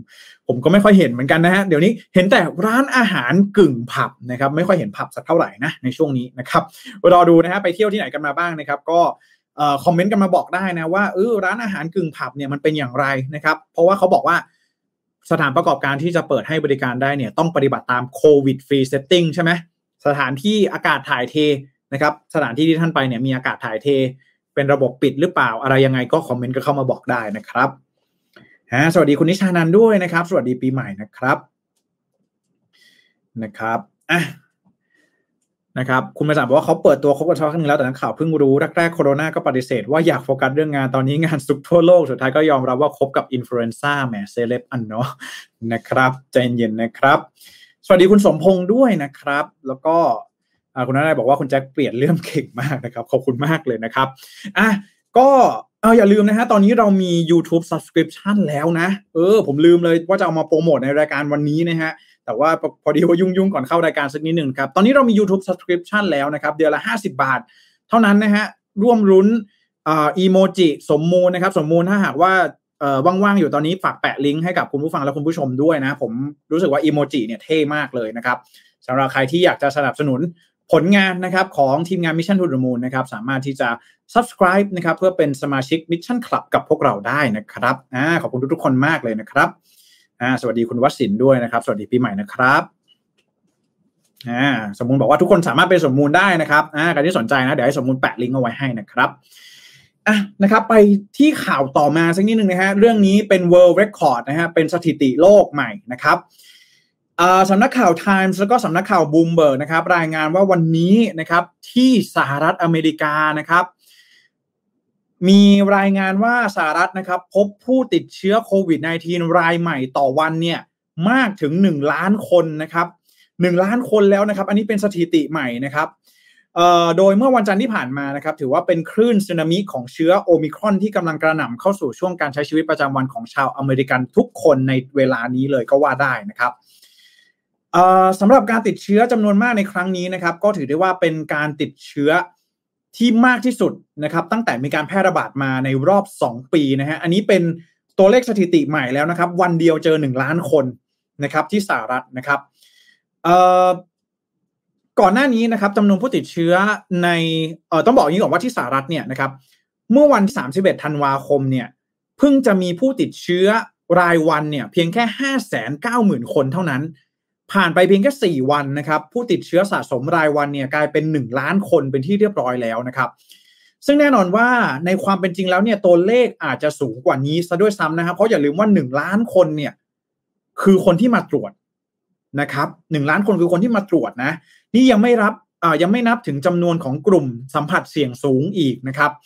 ผมก็ไม่ค่อยเห็นเหมือนกันนะฮะเดี๋ยวนี้เห็นแต่ร้านอาหารกึ่งผับนะครับ ไม่ค่อยเห็นผับสักเท่าไหร่นะในช่วงนี้นะครับรอดูนะฮะไปเที่ยวที่ไหนกันมาบ้างนะครับ ก็ คอมเมนต์กันมาบอกได้นะว่าเออร้านอาหารกึ่งผับเนี่ยมันเป็นอย่างไรนะครับ เพราะว่าเขาบอกว่าสถานประกอบการที่จะเปิดให้บริการได้เนี่ยต้องปฏิบัติตาม COVID Free Setting ใช่ไหมสถานที่อากาศถ่ายเทนะครับ สถานที่ที่ท่านไปเนี่ยมีอากาศถ่ายเท เป็นระบบปิดหรือเปล่าอะไรยังไงก็คอมเมนต์ก็เข้ามาบอกได้นะครับฮะสวัสดีคุณนิชานันด้วยนะครับ สวัสดีปีใหม่นะครับนะครับอะ นะครับคุณมาสามบอกว่าเขาเปิดตัวครบกันชักครั้งนึงแล้วแต่นักข่าวเพิ่งรู้แรกๆโคโรนาก็ปฏิเสธว่าอยากโฟกัสเรื่องงานตอนนี้งานสุกทั่วโลกสุดท้ายก็ยอมรับว่าคบกับอินฟลูเอนซ่าแหมเซเลบอันเนาะนะครับใจเย็นนะครับ สวัสดีคุณสมพงษ์ด้วยนะครับ แล้วก็คุณนัทบอกว่าคุณแจ็คเปลี่ยนเรื่องเก่งมากนะครับขอบคุณมากเลยนะครับอะก็เอาอย่าลืมนะฮะตอนนี้เรามี YouTube Subscription แล้วนะ เออ ผมลืมเลยว่าจะเอามาโปรโมทในรายการวันนี้นะฮะ แต่ว่าพอดีว่ายุ่งๆก่อนเข้ารายการสักนิดหนึ่งครับ ตอนนี้เรามี YouTube Subscription แล้วนะครับ เดือนละ 50 บาท เท่านั้นนะฮะ ร่วมรุ้นอีโมจิสมมูลนะครับ สมมูลถ้าหากว่าว่างๆอยู่ตอนนี้ฝากแปะลิงก์ให้กับคุณผู้ฟังและคุณผู้ชมด้วยนะ ผมรู้สึกว่าอีโมจิเนี่ยเท่มากเลยนะครับสำหรับใครที่อยากจะสนับสนุนผลงานนะครับของทีมงาน Mission to the Moon นะครับสามารถที่จะ subscribe นะครับเพื่อเป็นสมาชิก Mission Club กับพวกเราได้นะครับอขอบคุณทุกๆคนมากเลยนะครับ อ่าสวัสดีคุณวัชินด้วยนะครับ สวัสดีปีใหม่นะครับอ่าสมมูลบอกว่าทุกคนสามารถเป็นสมมูลได้นะครับอ่าใครที่สนใจนะ เดี๋ยวให้สมมูลแปะลิงก์เอาไว้ให้นะครับอะนะครับ ไปที่ข่าวต่อมาสักนิดหนึ่งนะฮะเรื่องนี้เป็น world record นะฮะเป็นสถิติโลกใหม่นะครับสำนักข่าว Times แล้วก็สำนักข่าวบูมเบิร์กนะครับ รายงานว่าวันนี้นะครับที่สหรัฐอเมริกานะครับ มีรายงานว่าสหรัฐนะครับ พบผู้ติดเชื้อโควิด -19 รายใหม่ต่อวันเนี่ยมากถึง 1 ล้านคนนะครับ 1 ล้านคนแล้วนะครับ อันนี้เป็นสถิติใหม่นะครับโดยเมื่อวันจันทร์ที่ผ่านมานะครับ ถือว่าเป็นคลื่นสึนามิของเชื้อโอมิครอนที่กำลังกระหน่ำเข้าสู่ช่วงการใช้ชีวิตประจำวันของชาวอเมริกันทุกคนในเวลานี้เลยก็ว่าได้นะครับสำหรับการติดเชื้อจำนวนมากในครั้งนี้นะครับ ก็ถือได้ว่าเป็นการติดเชื้อ ที่มากที่สุดนะครับ ตั้งแต่มีการแพร่ระบาดมาในรอบ 2 ปีนะฮะอันนี้เป็นตัวเลขสถิติใหม่แล้วนะครับ วันเดียวเจอ 1 ล้านคนนะครับที่สหรัฐนะครับก่อนหน้านี้นะครับจำนวนผู้ติดเชื้อในเอ่อต้องบอกอย่างนี้ก่อนว่าที่สหรัฐเนี่ยนะครับ เมื่อวัน 31 ธันวาคมเนี่ยเพิ่งจะมีผู้ติดเชื้อรายวันเนี่ยเพียงแค่ 590,000 คนเท่านั้น ผ่านไปเพียงแค่ 4 วันนะครับ ผู้ติดเชื้อสะสมรายวันเนี่ยกลายเป็น 1 ล้านคนเป็นที่เรียบร้อยแล้วนะครับ ซึ่งแน่นอนว่าในความเป็นจริงแล้วเนี่ยตัวเลขอาจจะสูงกว่านี้ซะด้วยซ้ำนะครับ เพราะอย่าลืมว่า 1 ล้านคนเนี่ยคือคนที่มาตรวจนะครับหนึ่งล้านคนคือคนที่มาตรวจนะ นี่ยังไม่รับอ่ายังไม่นับถึงจำนวนของกลุ่มสัมผัสเสี่ยงสูงอีกนะครับเ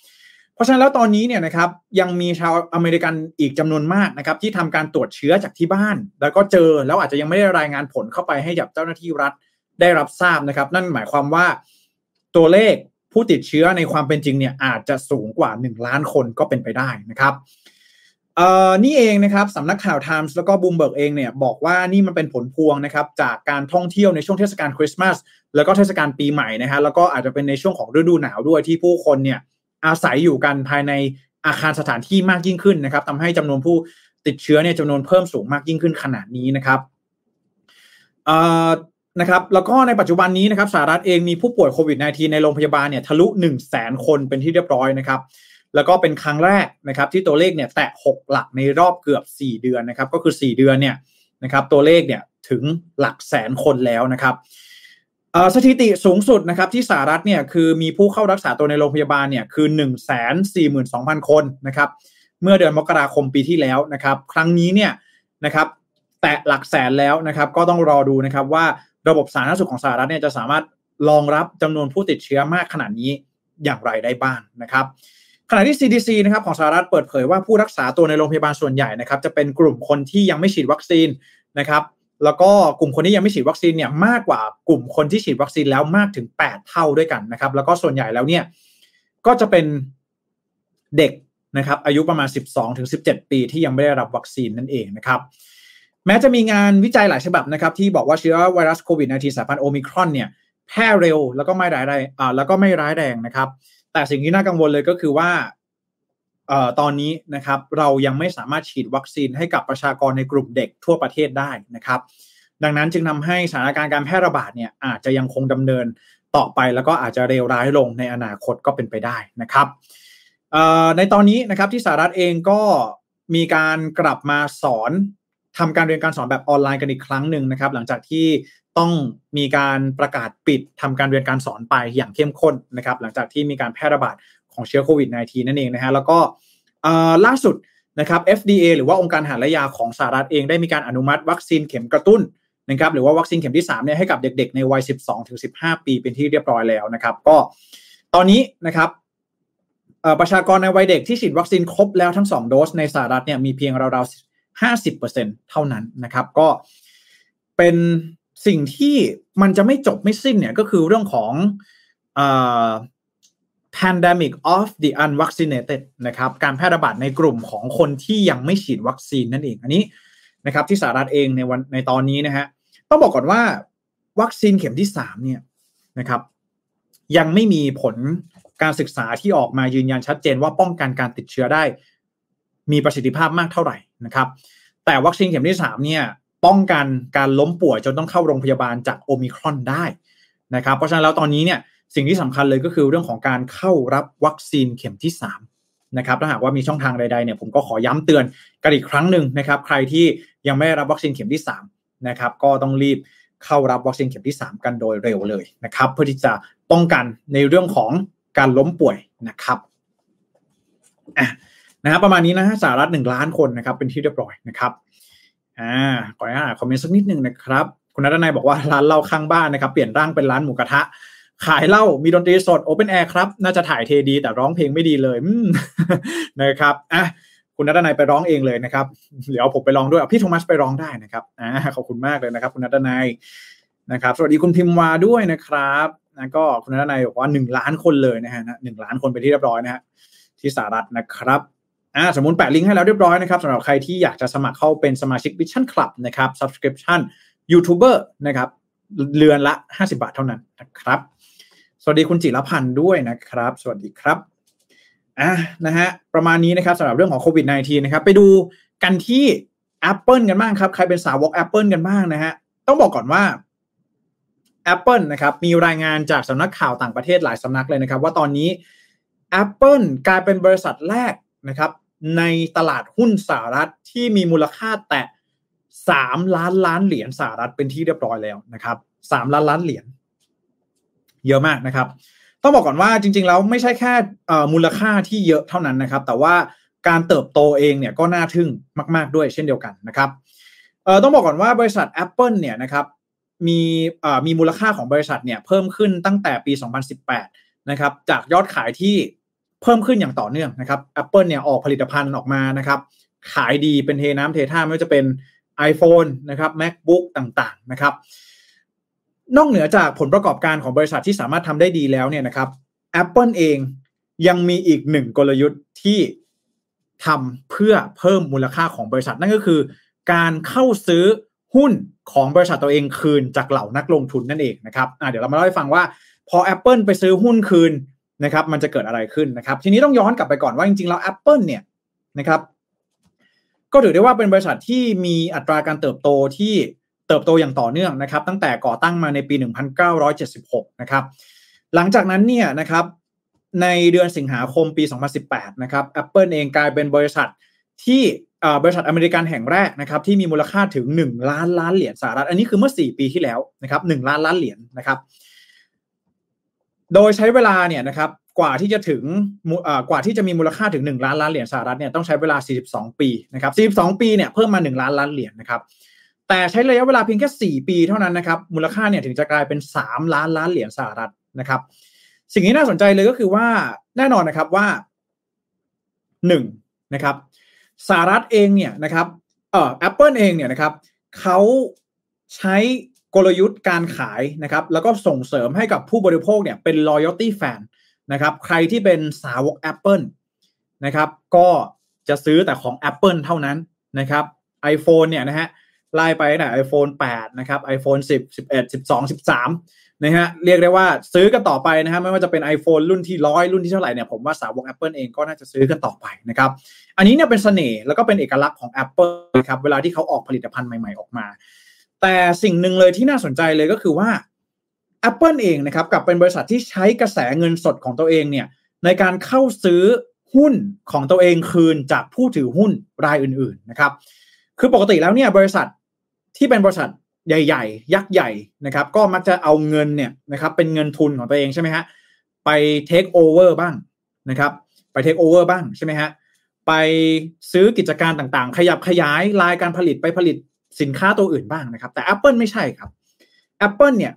ราะฉะนั้นแล้วตอนนี้เนี่ยนะครับยังมีชาวอเมริกันอีกจำนวนมากนะครับที่ทำการตรวจเชื้อจากที่บ้าน แล้วก็เจอแล้วอาจจะยังไม่ได้รายงานผลเข้าไปให้กับเจ้าหน้าที่รัฐได้รับทราบนะครับ นั่นหมายความว่าตัวเลขผู้ติดเชื้อในความเป็นจริงเนี่ยอาจจะสูงกว่า 1 ล้านคนก็เป็นไปได้นะครับเอ่อนี่เองนะครับสำนักข่าวไทมส์แล้วก็บูมเบิร์กเองเนี่ยบอกว่านี่มันเป็นผลพวงนะครับจากการท่องเที่ยวในช่วงเทศกาลคริสต์มาสแล้วก็เทศกาลปีใหม่นะฮะแล้วก็อาจจะเป็นในช่วงของฤดูหนาวด้วยที่ผู้คนเนี่ย อาศัยอยู่กันภายในอาคารสถานที่มากยิ่งขึ้นนะครับทำให้จำนวนผู้ติดเชื้อเนี่ยจำนวนเพิ่มสูงมากยิ่งขึ้นขนาดนี้นะครับเอ่อนะครับแล้วก็ในปัจจุบันนี้นะครับสหรัฐเองมีผู้ป่วยโควิด -19 ในโรงพยาบาลเนี่ยทะลุ1 0 0 0 0แสนคนเป็นที่เรียบร้อยนะครับ แล้วก็เป็นครั้งแรกนะครับที่ตัวเลขเนี่ยแตะ 6 หลักในรอบเกือบ 4 เดือนนะครับก็คือ 4 เดือนเนี่ยนะครับตัวเลขเนี่ยถึงหลักแสนคนแล้วนะครับ สถิติสูงสุดนะครับที่สหรัฐเนี่ยคือมีผู้เข้ารักษาตัวในโรงพยาบาลเนี่ยคือ 1 4 2 0 0 0 คนนะครับเมื่อเดือนมกราคมปีที่แล้วนะครับ ครั้งนี้เนี่ยนะครับแตะหลักแสนแล้วนะครับ ก็ต้องรอดูนะครับว่าระบบสาธารณสุขของสหรัฐเนี่ยจะสามารถรองรับจำนวนผู้ติดเชื้อมากขนาดนี้อย่างไรได้บ้างนะครับขณะที่ CDC นะครับของสหรัฐเปิดเผยว่าผู้รักษาตัวในโรงพยาบาลส่วนใหญ่นะครับจะเป็นกลุ่มคนที่ยังไม่ฉีดวัคซีนนะครับ แล้วก็กลุ่มคนที่ยังไม่ฉีดวัคซีนเนี่ยมากกว่ากลุ่มคนที่ฉีดวัคซีนแล้วมากถึง 8 เท่าด้วยกันนะครับ แล้วก็ส่วนใหญ่แล้วเนี่ยก็จะเป็นเด็กนะครับอายุประมาณ 12-17 ปีที่ยังไม่ได้รับวัคซีนนั่นเองนะครับแม้จะมีงานวิจัยหลายฉบับนะครับที่บอกว่าเชื้อไวรัสโควิด -19 สายพันธุ์โอมิครอนเนี่ยแพร่เร็วแล้วก็ไม่ร้ายแรงอ่าแล้วก็ไม่ร้ายแรงนะครับ แต่สิ่งที่น่ากังวลเลยก็คือว่า ตอนนี้นะครับเรายังไม่สามารถฉีดวัคซีนให้กับประชากรในกลุ่มเด็กทั่วประเทศได้นะครับ ดังนั้นจึงทำให้สถานการณ์การแพร่ระบาดเนี่ยอาจจะยังคงดำเนินต่อไปแล้วก็อาจจะเลวร้ายลงในอนาคตก็เป็นไปได้นะครับในตอนนี้นะครับที่สหรัฐเองก็มีการกลับมาสอนทำการเรียนการสอนแบบออนไลน์กันอีกครั้งหนึ่งนะครับ หลังจากที่ต้องมีการประกาศปิดทำการเรียนการสอนไปอย่างเข้มข้นนะครับ หลังจากที่มีการแพร่ระบาด ของเชื้อโควิด -19 นั่นเองนะฮะแล้วก็ล่าสุดนะครับ FDA หรือว่าองค์การอาหารและยาของสหรัฐเองได้มีการอนุมัติวัคซีนเข็มกระตุ้นนะครับหรือว่าวัคซีนเข็มที่3เนี่ยให้กับเด็กๆในวัย 12-15 ปีเป็นที่เรียบร้อยแล้วนะครับ ก็ตอนนี้นะครับประชากรในวัยเด็กที่ฉีดวัคซีนครบแล้วทั้ง 2 โดสในสหรัฐเนี่ยมีเพียงราวๆ 50%เท่านั้นนะครับก็เป็นสิ่งที่มันจะไม่จบไม่สิ้นเนี่ยก็คือเรื่องของ pandemic of the unvaccinated นะครับการแพร่ระบาดในกลุ่มของคนที่ยังไม่ฉีดวัคซีนนั่นเองอันนี้นะครับที่สหรัฐเองในวันในตอนนี้นะฮะต้องบอกก่อนว่าวัคซีนเข็มที่สามเนี่ยนะครับยังไม่มีผลการศึกษาที่ออกมายืนยันชัดเจนว่าป้องกันการติดเชื้อได้ มีประสิทธิภาพมากเท่าไหร่นะครับ แต่วัคซีนเข็มที่สามเนี่ยป้องกันการล้มป่วยจนต้องเข้าโรงพยาบาลจากโอมิครอนได้นะครับ เพราะฉะนั้นแล้วตอนนี้เนี่ย สิ่งที่สำคัญเลยก็คือเรื่องของการเข้ารับวัคซีนเข็มที่ 3 นะครับ ถ้าหากว่ามีช่องทางใดๆเนี่ยผมก็ขอย้ำเตือนกันอีกครั้งหนึ่งนะครับ ใครที่ยังไม่ได้รับวัคซีนเข็มที่3นะครับก็ต้องรีบเข้ารับวัคซีนเข็มที่ 3 กันโดยเร็วเลยนะครับ เพื่อที่จะป้องกันในเรื่องของการล้มป่วยนะครับอะนะครับประมาณนี้นะฮะสหรัฐหนึ่งล้านคนนะครับเป็นที่เรียบร้อยนะครับอ่าขออนุญาตคอมเมนต์สักนิดหนึ่งนะครับ คุณนัทนายบอกว่าร้านเหล้าข้างบ้านนะครับ เปลี่ยนร่างเป็นร้านหมูกระทะ ขายเหล้ามีดนตรีสดโอเปนแอร์ครับ น่าจะถ่ายเทดีแต่ร้องเพลงไม่ดีเลยนะครับอะคุณนัทนายไปร้องเองเลยนะครับ เดี๋ยวผมไปร้องด้วยพี่โทมัสไปร้องได้นะครับอ่าขอบคุณมากเลยนะครับ คุณนัทนายนะครับ สวัสดีคุณพิมวาด้วยนะครับนะก็คุณนัทนายบอกว่าหนึ่งล้านคนเลยนะฮะหนึ่งล้านคนไปที่เรียบร้อยนะฮะที่สหรัฐนะครับอ่าสมมติแปะลิงก์ให้แล้วเรียบร้อยนะครับสำหรับใครที่อยากจะสมัครเข้าเป็นสมาชิก Vision Club นะครับ subscription YouTuber นะครับเรือนละ 50 บาทเท่านั้นนะครับ สวัสดีคุณจิรพันธ์ด้วยนะครับ สวัสดีครับอะนะฮะประมาณนี้นะครับสำหรับเรื่องของโควิด -19 นะครับไปดูกันที่ Apple กันบ้างครับ ใครเป็นสาวก Apple กันบ้างนะฮะต้องบอกก่อนว่า Apple นะครับมีรายงานจากสำนักข่าวต่างประเทศหลายสำนักเลยนะครับ ว่าตอนนี้ Apple กลายเป็นบริษัทแรกนะครับ ในตลาดหุ้นสหรัฐที่มีมูลค่าแตะ3ล้านล้านเหรียญสหรัฐเป็นที่เรียบร้อยแล้วนะครับ3ล้านล้านเหรียญ เยอะมากนะครับ ต้องบอกก่อนว่าจริง ๆ แล้วไม่ใช่แค่มูลค่าที่เยอะเท่านั้นนะครับ แต่ว่าการเติบโตเองเนี่ยก็น่าทึ่งมาก ๆด้วยเช่นเดียวกันนะครับต้องบอกก่อนว่าบริษัท Apple เนี่ยนะครับมีมีมูลค่าของบริษัทเนี่ยเพิ่มขึ้นตั้งแต่ปี 2018 นะครับจากยอดขายที่เพิ่มขึ้นอย่างต่อเนื่องนะครับ Apple เนี่ยออกผลิตภัณฑ์ออกมานะครับ ขายดีเป็นเทน้ำเทท่าไม่ว่าจะเป็น iPhone นะครับ MacBook ต่างๆนะครับ นอกเหนือจากผลประกอบการของบริษัทที่สามารถทำได้ดีแล้วเนี่ยนะครับ Apple เองยังมีอีกหนึ่งกลยุทธ์ที่ทำเพื่อเพิ่มมูลค่าของบริษัทนั่นก็คือ การเข้าซื้อหุ้นของบริษัทตัวเองคืนจากเหล่านักลงทุนนั่นเองนะครับเดี๋ยวเรามาเล่าให้ฟังว่าพอ Apple ไปซื้อหุ้นคืนนะครับมันจะเกิดอะไรขึ้นนะครับ ทีนี้ต้องย้อนกลับไปก่อนว่าจริงๆแล้ว Apple เนี่ยนะครับ ก็ถือได้ว่าเป็นบริษัทที่มีอัตราการเติบโตที่ เติบโตอย่างต่อเนื่องนะครับ ตั้งแต่ก่อตั้งมาในปี 1976 นะครับหลังจากนั้นเนี่ยนะครับในเดือนสิงหาคมปี 2018 นะครับ Apple เองกลายเป็นบริษัทที่บริษัทอเมริกันแห่งแรกนะครับที่มีมูลค่าถึง 1 ล้านล้านเหรียญสหรัฐ อันนี้คือเมื่อ 4 ปีที่แล้วนะครับ1ล้านล้านเหรียญนะครับ โดยใช้เวลาเนี่ยนะครับกว่าที่จะถึงกว่าที่จะมีมูลค่าถึง 1 ล้านล้านเหรียญสหรัฐเนี่ยต้องใช้เวลา 42 ปีนะครับ42 ปีเนี่ยเพิ่มมา 1 ล้านล้านเหรียญนะครับ แต่ใช้ระยะเวลาเพียงแค่ 4 ปีเท่านั้นนะครับ มูลค่าเนี่ยถึงจะกลายเป็น 3 ล้านล้านเหรียญสหรัฐนะครับ สิ่งที่น่าสนใจเลยก็คือว่าแน่นอนนะครับว่า 1 นะครับสหรัฐเองเนี่ยนะครับเอ่อ Apple เองเนี่ยนะครับเขาใช้กลยุทธ์การขายนะครับ แล้วก็ส่งเสริมให้กับผู้บริโภคเนี่ยเป็น loyalty fan นะครับใครที่เป็นสาวก Apple นะครับก็จะซื้อแต่ของ Apple เท่านั้นนะครับ iPhone เนี่ยนะฮะ ไล่ไปนะ iPhone 8 นะครับ iPhone 10 11 12 13 นะฮะเรียกได้ว่าซื้อกันต่อไปนะฮะไม่ว่าจะเป็น iPhone รุ่นที่ร้อยรุ่นที่เท่าไหร่เนี่ยผมว่าสาวก Apple เองก็น่าจะซื้อกันต่อไปนะครับ อันนี้เนี่ยเป็นเสน่ห์แล้วก็เป็นเอกลักษณ์ของ Apple นะครับเวลาที่เขาออกผลิตภัณฑ์ใหม่ๆออกมา แต่สิ่งหนึ่งเลยที่น่าสนใจเลยก็คือว่า Apple เองนะครับกับเป็นบริษัทที่ใช้กระแสเงินสดของตัวเองเนี่ยในการเข้าซื้อหุ้นของตัวเองคืนจากผู้ถือหุ้นรายอื่นๆนะครับคือปกติแล้วเนี่ยบริษัท ที่เป็นบริษัทใหญ่ ๆ ยักษ์ใหญ่นะครับ ก็มักจะเอาเงินเนี่ยนะครับ เป็นเงินทุนของตัวเองใช่ไหมฮะไปเทคโอเวอร์บ้างนะครับ ไปเทคโอเวอร์บ้างใช่ไหมฮะไปซื้อกิจการต่างๆ ขยับขยายรายการผลิตไปผลิตสินค้าตัวอื่นบ้างนะครับ แต่ Apple ไม่ใช่ครับ Apple เนี่ย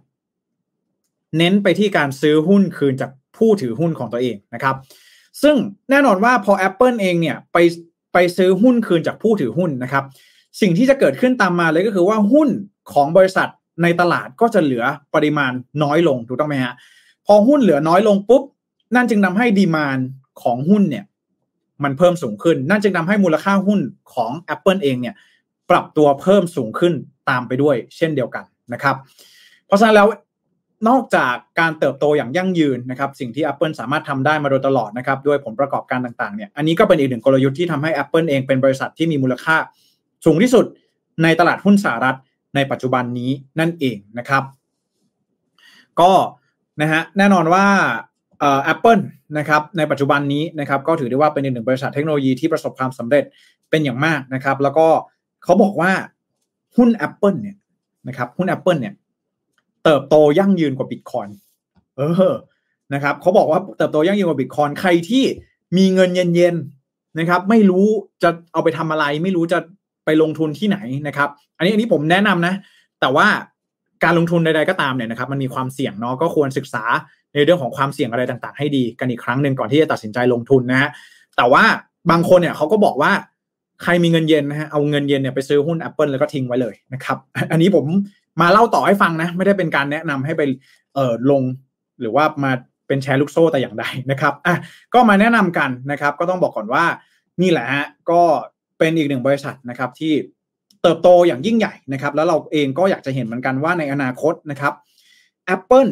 เน้นไปที่การซื้อหุ้นคืนจากผู้ถือหุ้นของตัวเองนะครับ ซึ่งแน่นอนว่าพอ Apple เองเนี่ยไปไปซื้อหุ้นคืนจากผู้ถือหุ้นนะครับ สิ่งที่จะเกิดขึ้นตามมาเลยก็คือว่าหุ้นของบริษัทในตลาดก็จะเหลือปริมาณน้อยลงถูกต้องไหมฮะพอหุ้นเหลือน้อยลงปุ๊บ นั่นจึงทาให้ดีมานของหุ้นเนี่ย มันเพิ่มสูงขึ้น นั่นจึงทาให้มูลค่าหุ้นของ Apple เองเนี่ย ปรับตัวเพิ่มสูงขึ้นตามไปด้วย เช่นเดียวกันนะครับ เพราะฉะนั้นแล้วนอกจากการเติบโตอย่างยั่งยืนนะครับ สิ่งที่ Apple สามารถทำได้มาโดยตลอดนะครับ ด้วยผลประกอบการต่างๆเนี่ยอันนี้ก็เป็นอีกหนึ่งกลยุทธ์ที่ทำให้ Apple เองเป็นบริษัทที่มีมูลค่า สูงที่สุดในตลาดหุ้นสหรัฐในปัจจุบันนี้นั่นเองนะครับ ก็นะฮะแน่นอนว่าเอ่อ Apple นะครับในปัจจุบันนี้นะครับก็ถือได้ว่าเป็นอีกหนึ่งบริษัทเทคโนโลยีที่ประสบความสำเร็จเป็นอย่างมากนะครับ แล้วก็เขาบอกว่าหุ้น Apple เนี่ยนะครับหุ้น Apple เนี่ยเติบโตยั่งยืนกว่าบิตคอยเออนะครับเขาบอกว่าเติบโตยั่งยืนกว่าบิตคอยใครที่มีเงินเย็นๆนะครับ ไม่รู้จะเอาไปทำอะไร ไม่รู้จะ ไปลงทุนที่ไหนนะครับ อันนี้อันนี้ผมแนะนำนะ แต่ว่าการลงทุนใดๆก็ตามเนี่ยนะครับ มันมีความเสี่ยงเนาะก็ควรศึกษาในเรื่องของความเสี่ยงอะไรต่างๆ ให้ดีกันอีกครั้งหนึ่งก่อนที่จะตัดสินใจลงทุนนะฮะแต่ว่าบางคนเนี่ยเขาก็บอกว่าใครมีเงินเย็นนะฮะเอาเงินเย็นเนี่ยไปซื้อหุ้น Apple แล้วก็ทิ้งไว้เลยนะครับ อันนี้ผมมาเล่าต่อให้ฟังนะ ไม่ได้เป็นการแนะนำให้ไปเออลง หรือว่ามาเป็นแชร์ลูกโซ่แต่อย่างใดนะครับอะก็มาแนะนำกันนะครับ ก็ต้องบอกก่อนว่านี่แหละฮะก็ เป็นอีกหนึ่งบริษัทนะครับที่เติบโตอย่างยิ่งใหญ่นะครับ แล้วเราเองก็อยากจะเห็นเหมือนกันว่าในอนาคตนะครับ Apple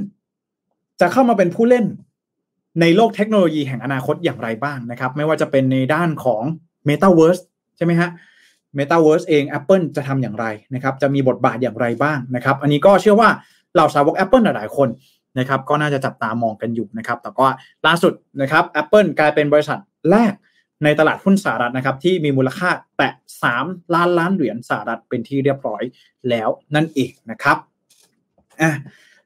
จะเข้ามาเป็นผู้เล่นในโลกเทคโนโลยีแห่งอนาคตอย่างไรบ้างนะครับ ไม่ว่าจะเป็นในด้านของ Metaverse ใช่ไหมฮะ Metaverse เอง Apple จะทำอย่างไรนะครับ จะมีบทบาทอย่างไรบ้างนะครับ อันนี้ก็เชื่อว่าเหล่าสาวก Apple หลายๆคนนะครับ ก็น่าจะจับตามองกันอยู่นะครับ แต่ก็ล่าสุดนะครับ Apple กลายเป็นบริษัทแรก ในตลาดหุ้นสหรัฐนะครับที่มีมูลค่าแตะ 3 ล้านล้านเหรียญสหรัฐเป็นที่เรียบร้อยแล้วนั่นเองนะครับอะ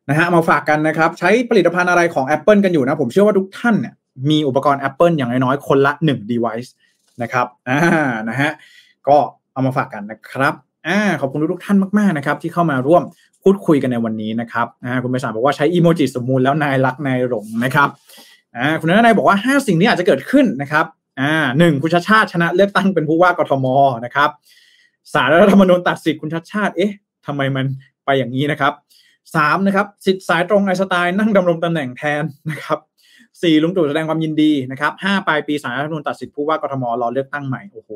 นะฮะมาฝากกันนะครับใช้ผลิตภัณฑ์อะไรของ Apple กันอยู่นะ ผมเชื่อว่าทุกท่านเนี่ยมีอุปกรณ์ Apple อย่างน้อยๆ คนละ 1 device นะครับอ่านะฮะก็เอามาฝากกันนะครับอ่าขอบคุณทุกท่านมากๆนะครับที่เข้ามาร่วมพูดคุยกันในวันนี้นะครับอ่าคุณไปสารบอกว่าใช้อีโมจิสมมูลแล้วนายรักนายหลงนะครับอ่าคุณนายบอกว่า 5 สิ่งนี้อาจจะเกิดขึ้นนะครับ อ่าหนึ่งคุณชาชาติชนะเลือกตั้งเป็นผู้ว่ากทมนะครับสารรัฐธรรมนูญตัดสิทธิ์คุณชาชาติเอ๊ะทำไมมันไปอย่างนี้นะครับสามนะครับสิทธิ์สายตรงไอสไตล์นั่งดำรงตำแหน่งแทนนะครับสี่ลุงตู่แสดงความยินดีนะครับห้าปลายปีสารรัฐธรรมนูญตัดสิทธิ์ผู้ว่ากทมรอเลือกตั้งใหม่โอ้โห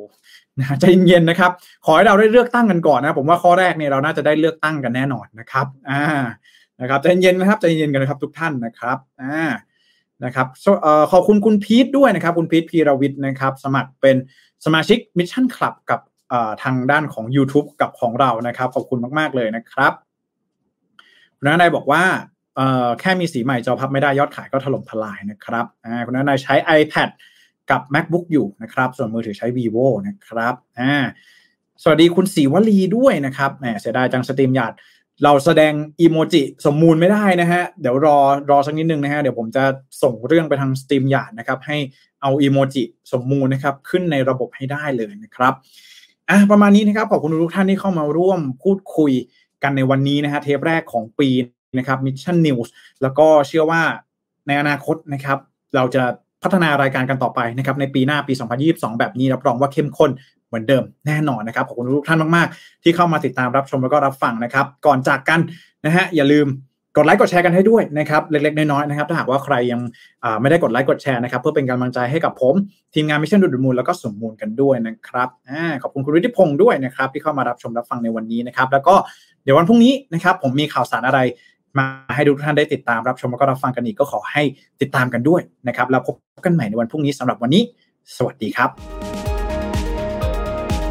นะใจเย็นๆนะครับ ขอให้เราได้เลือกตั้งกันก่อนนะผมว่าข้อแรกเนี่ยเราน่าจะได้เลือกตั้งกันแน่นอนนะครับอ่านะครับใจเย็นนะครับใจเย็นกันนะครับทุกท่านนะครับอ่า นะครับขอบคุณคุณพีทด้วยนะครับ คุณพีทพีรวิทย์นะครับ สมัครเป็นสมาชิก Mission Club กับทางด้านของ YouTube กับของเรานะครับ ขอบคุณมาก ๆ เลยนะครับคุณนันายบอกว่าแค่มีสีใหม่จอพับไม่ได้ยอดขายก็ถล่มทลายนะครับคุณนายใช้ iPad กับ MacBook อยู่นะครับ ส่วนมือถือใช้ vivo นะครับสวัสดีคุณสีวลีด้วยนะครับแหมเสียดายจัง StreamYard เราแสดงอีโมจิสมมูลไม่ได้นะฮะ เดี๋ยวรอรอสักนิดนึงนะฮะ เดี๋ยวผมจะส่งเรื่องไปทาง StreamYard นะครับ ให้เอาอีโมจิสมมูลนะครับ ขึ้นในระบบให้ได้เลยนะครับอะประมาณนี้นะครับ ขอบคุณทุกท่านที่เข้ามาร่วมพูดคุยกันในวันนี้นะฮะ เทปแรกของปีนะครับ Mission News แล้วก็เชื่อว่าในอนาคตนะครับ เราจะพัฒนารายการกันต่อไปนะครับในปีหน้าปี 2022 แบบนี้รับรองว่าเข้มข้น เหมือนเดิมแน่นอนนะครับขอบคุณทุกท่านมากๆ ที่เข้ามาติดตามรับชมแล้วก็รับฟังนะครับ ก่อนจากกันนะฮะอย่าลืมกดไลค์กดแชร์กันให้ด้วยนะครับเล็กๆน้อยๆนะครับถ้าหากว่าใครยังไม่ได้กดไลค์กดแชร์นะครับเพื่อเป็นกำลังใจให้กับผม ทีมงาน Mission ดูดมูลแล้วก็สมมูลกันด้วยนะครับอขอบคุณคุณฤทธิพงศ์ด้วยนะครับที่เข้ามารับชมรับฟังในวันนี้นะครับแล้วก็เดี๋ยววันพรุ่งนี้นะครับผมมีข่าวสารอะไรมาให้ทุกท่านได้ติดตามรับชมแล้วก็รับฟังกันอีกก็ขอให้ติดตามกันด้วยนะครับแล้วพบกันใหม่ในวันพรุ่งนี้สำหรับวันนี้ สวัสดีครับ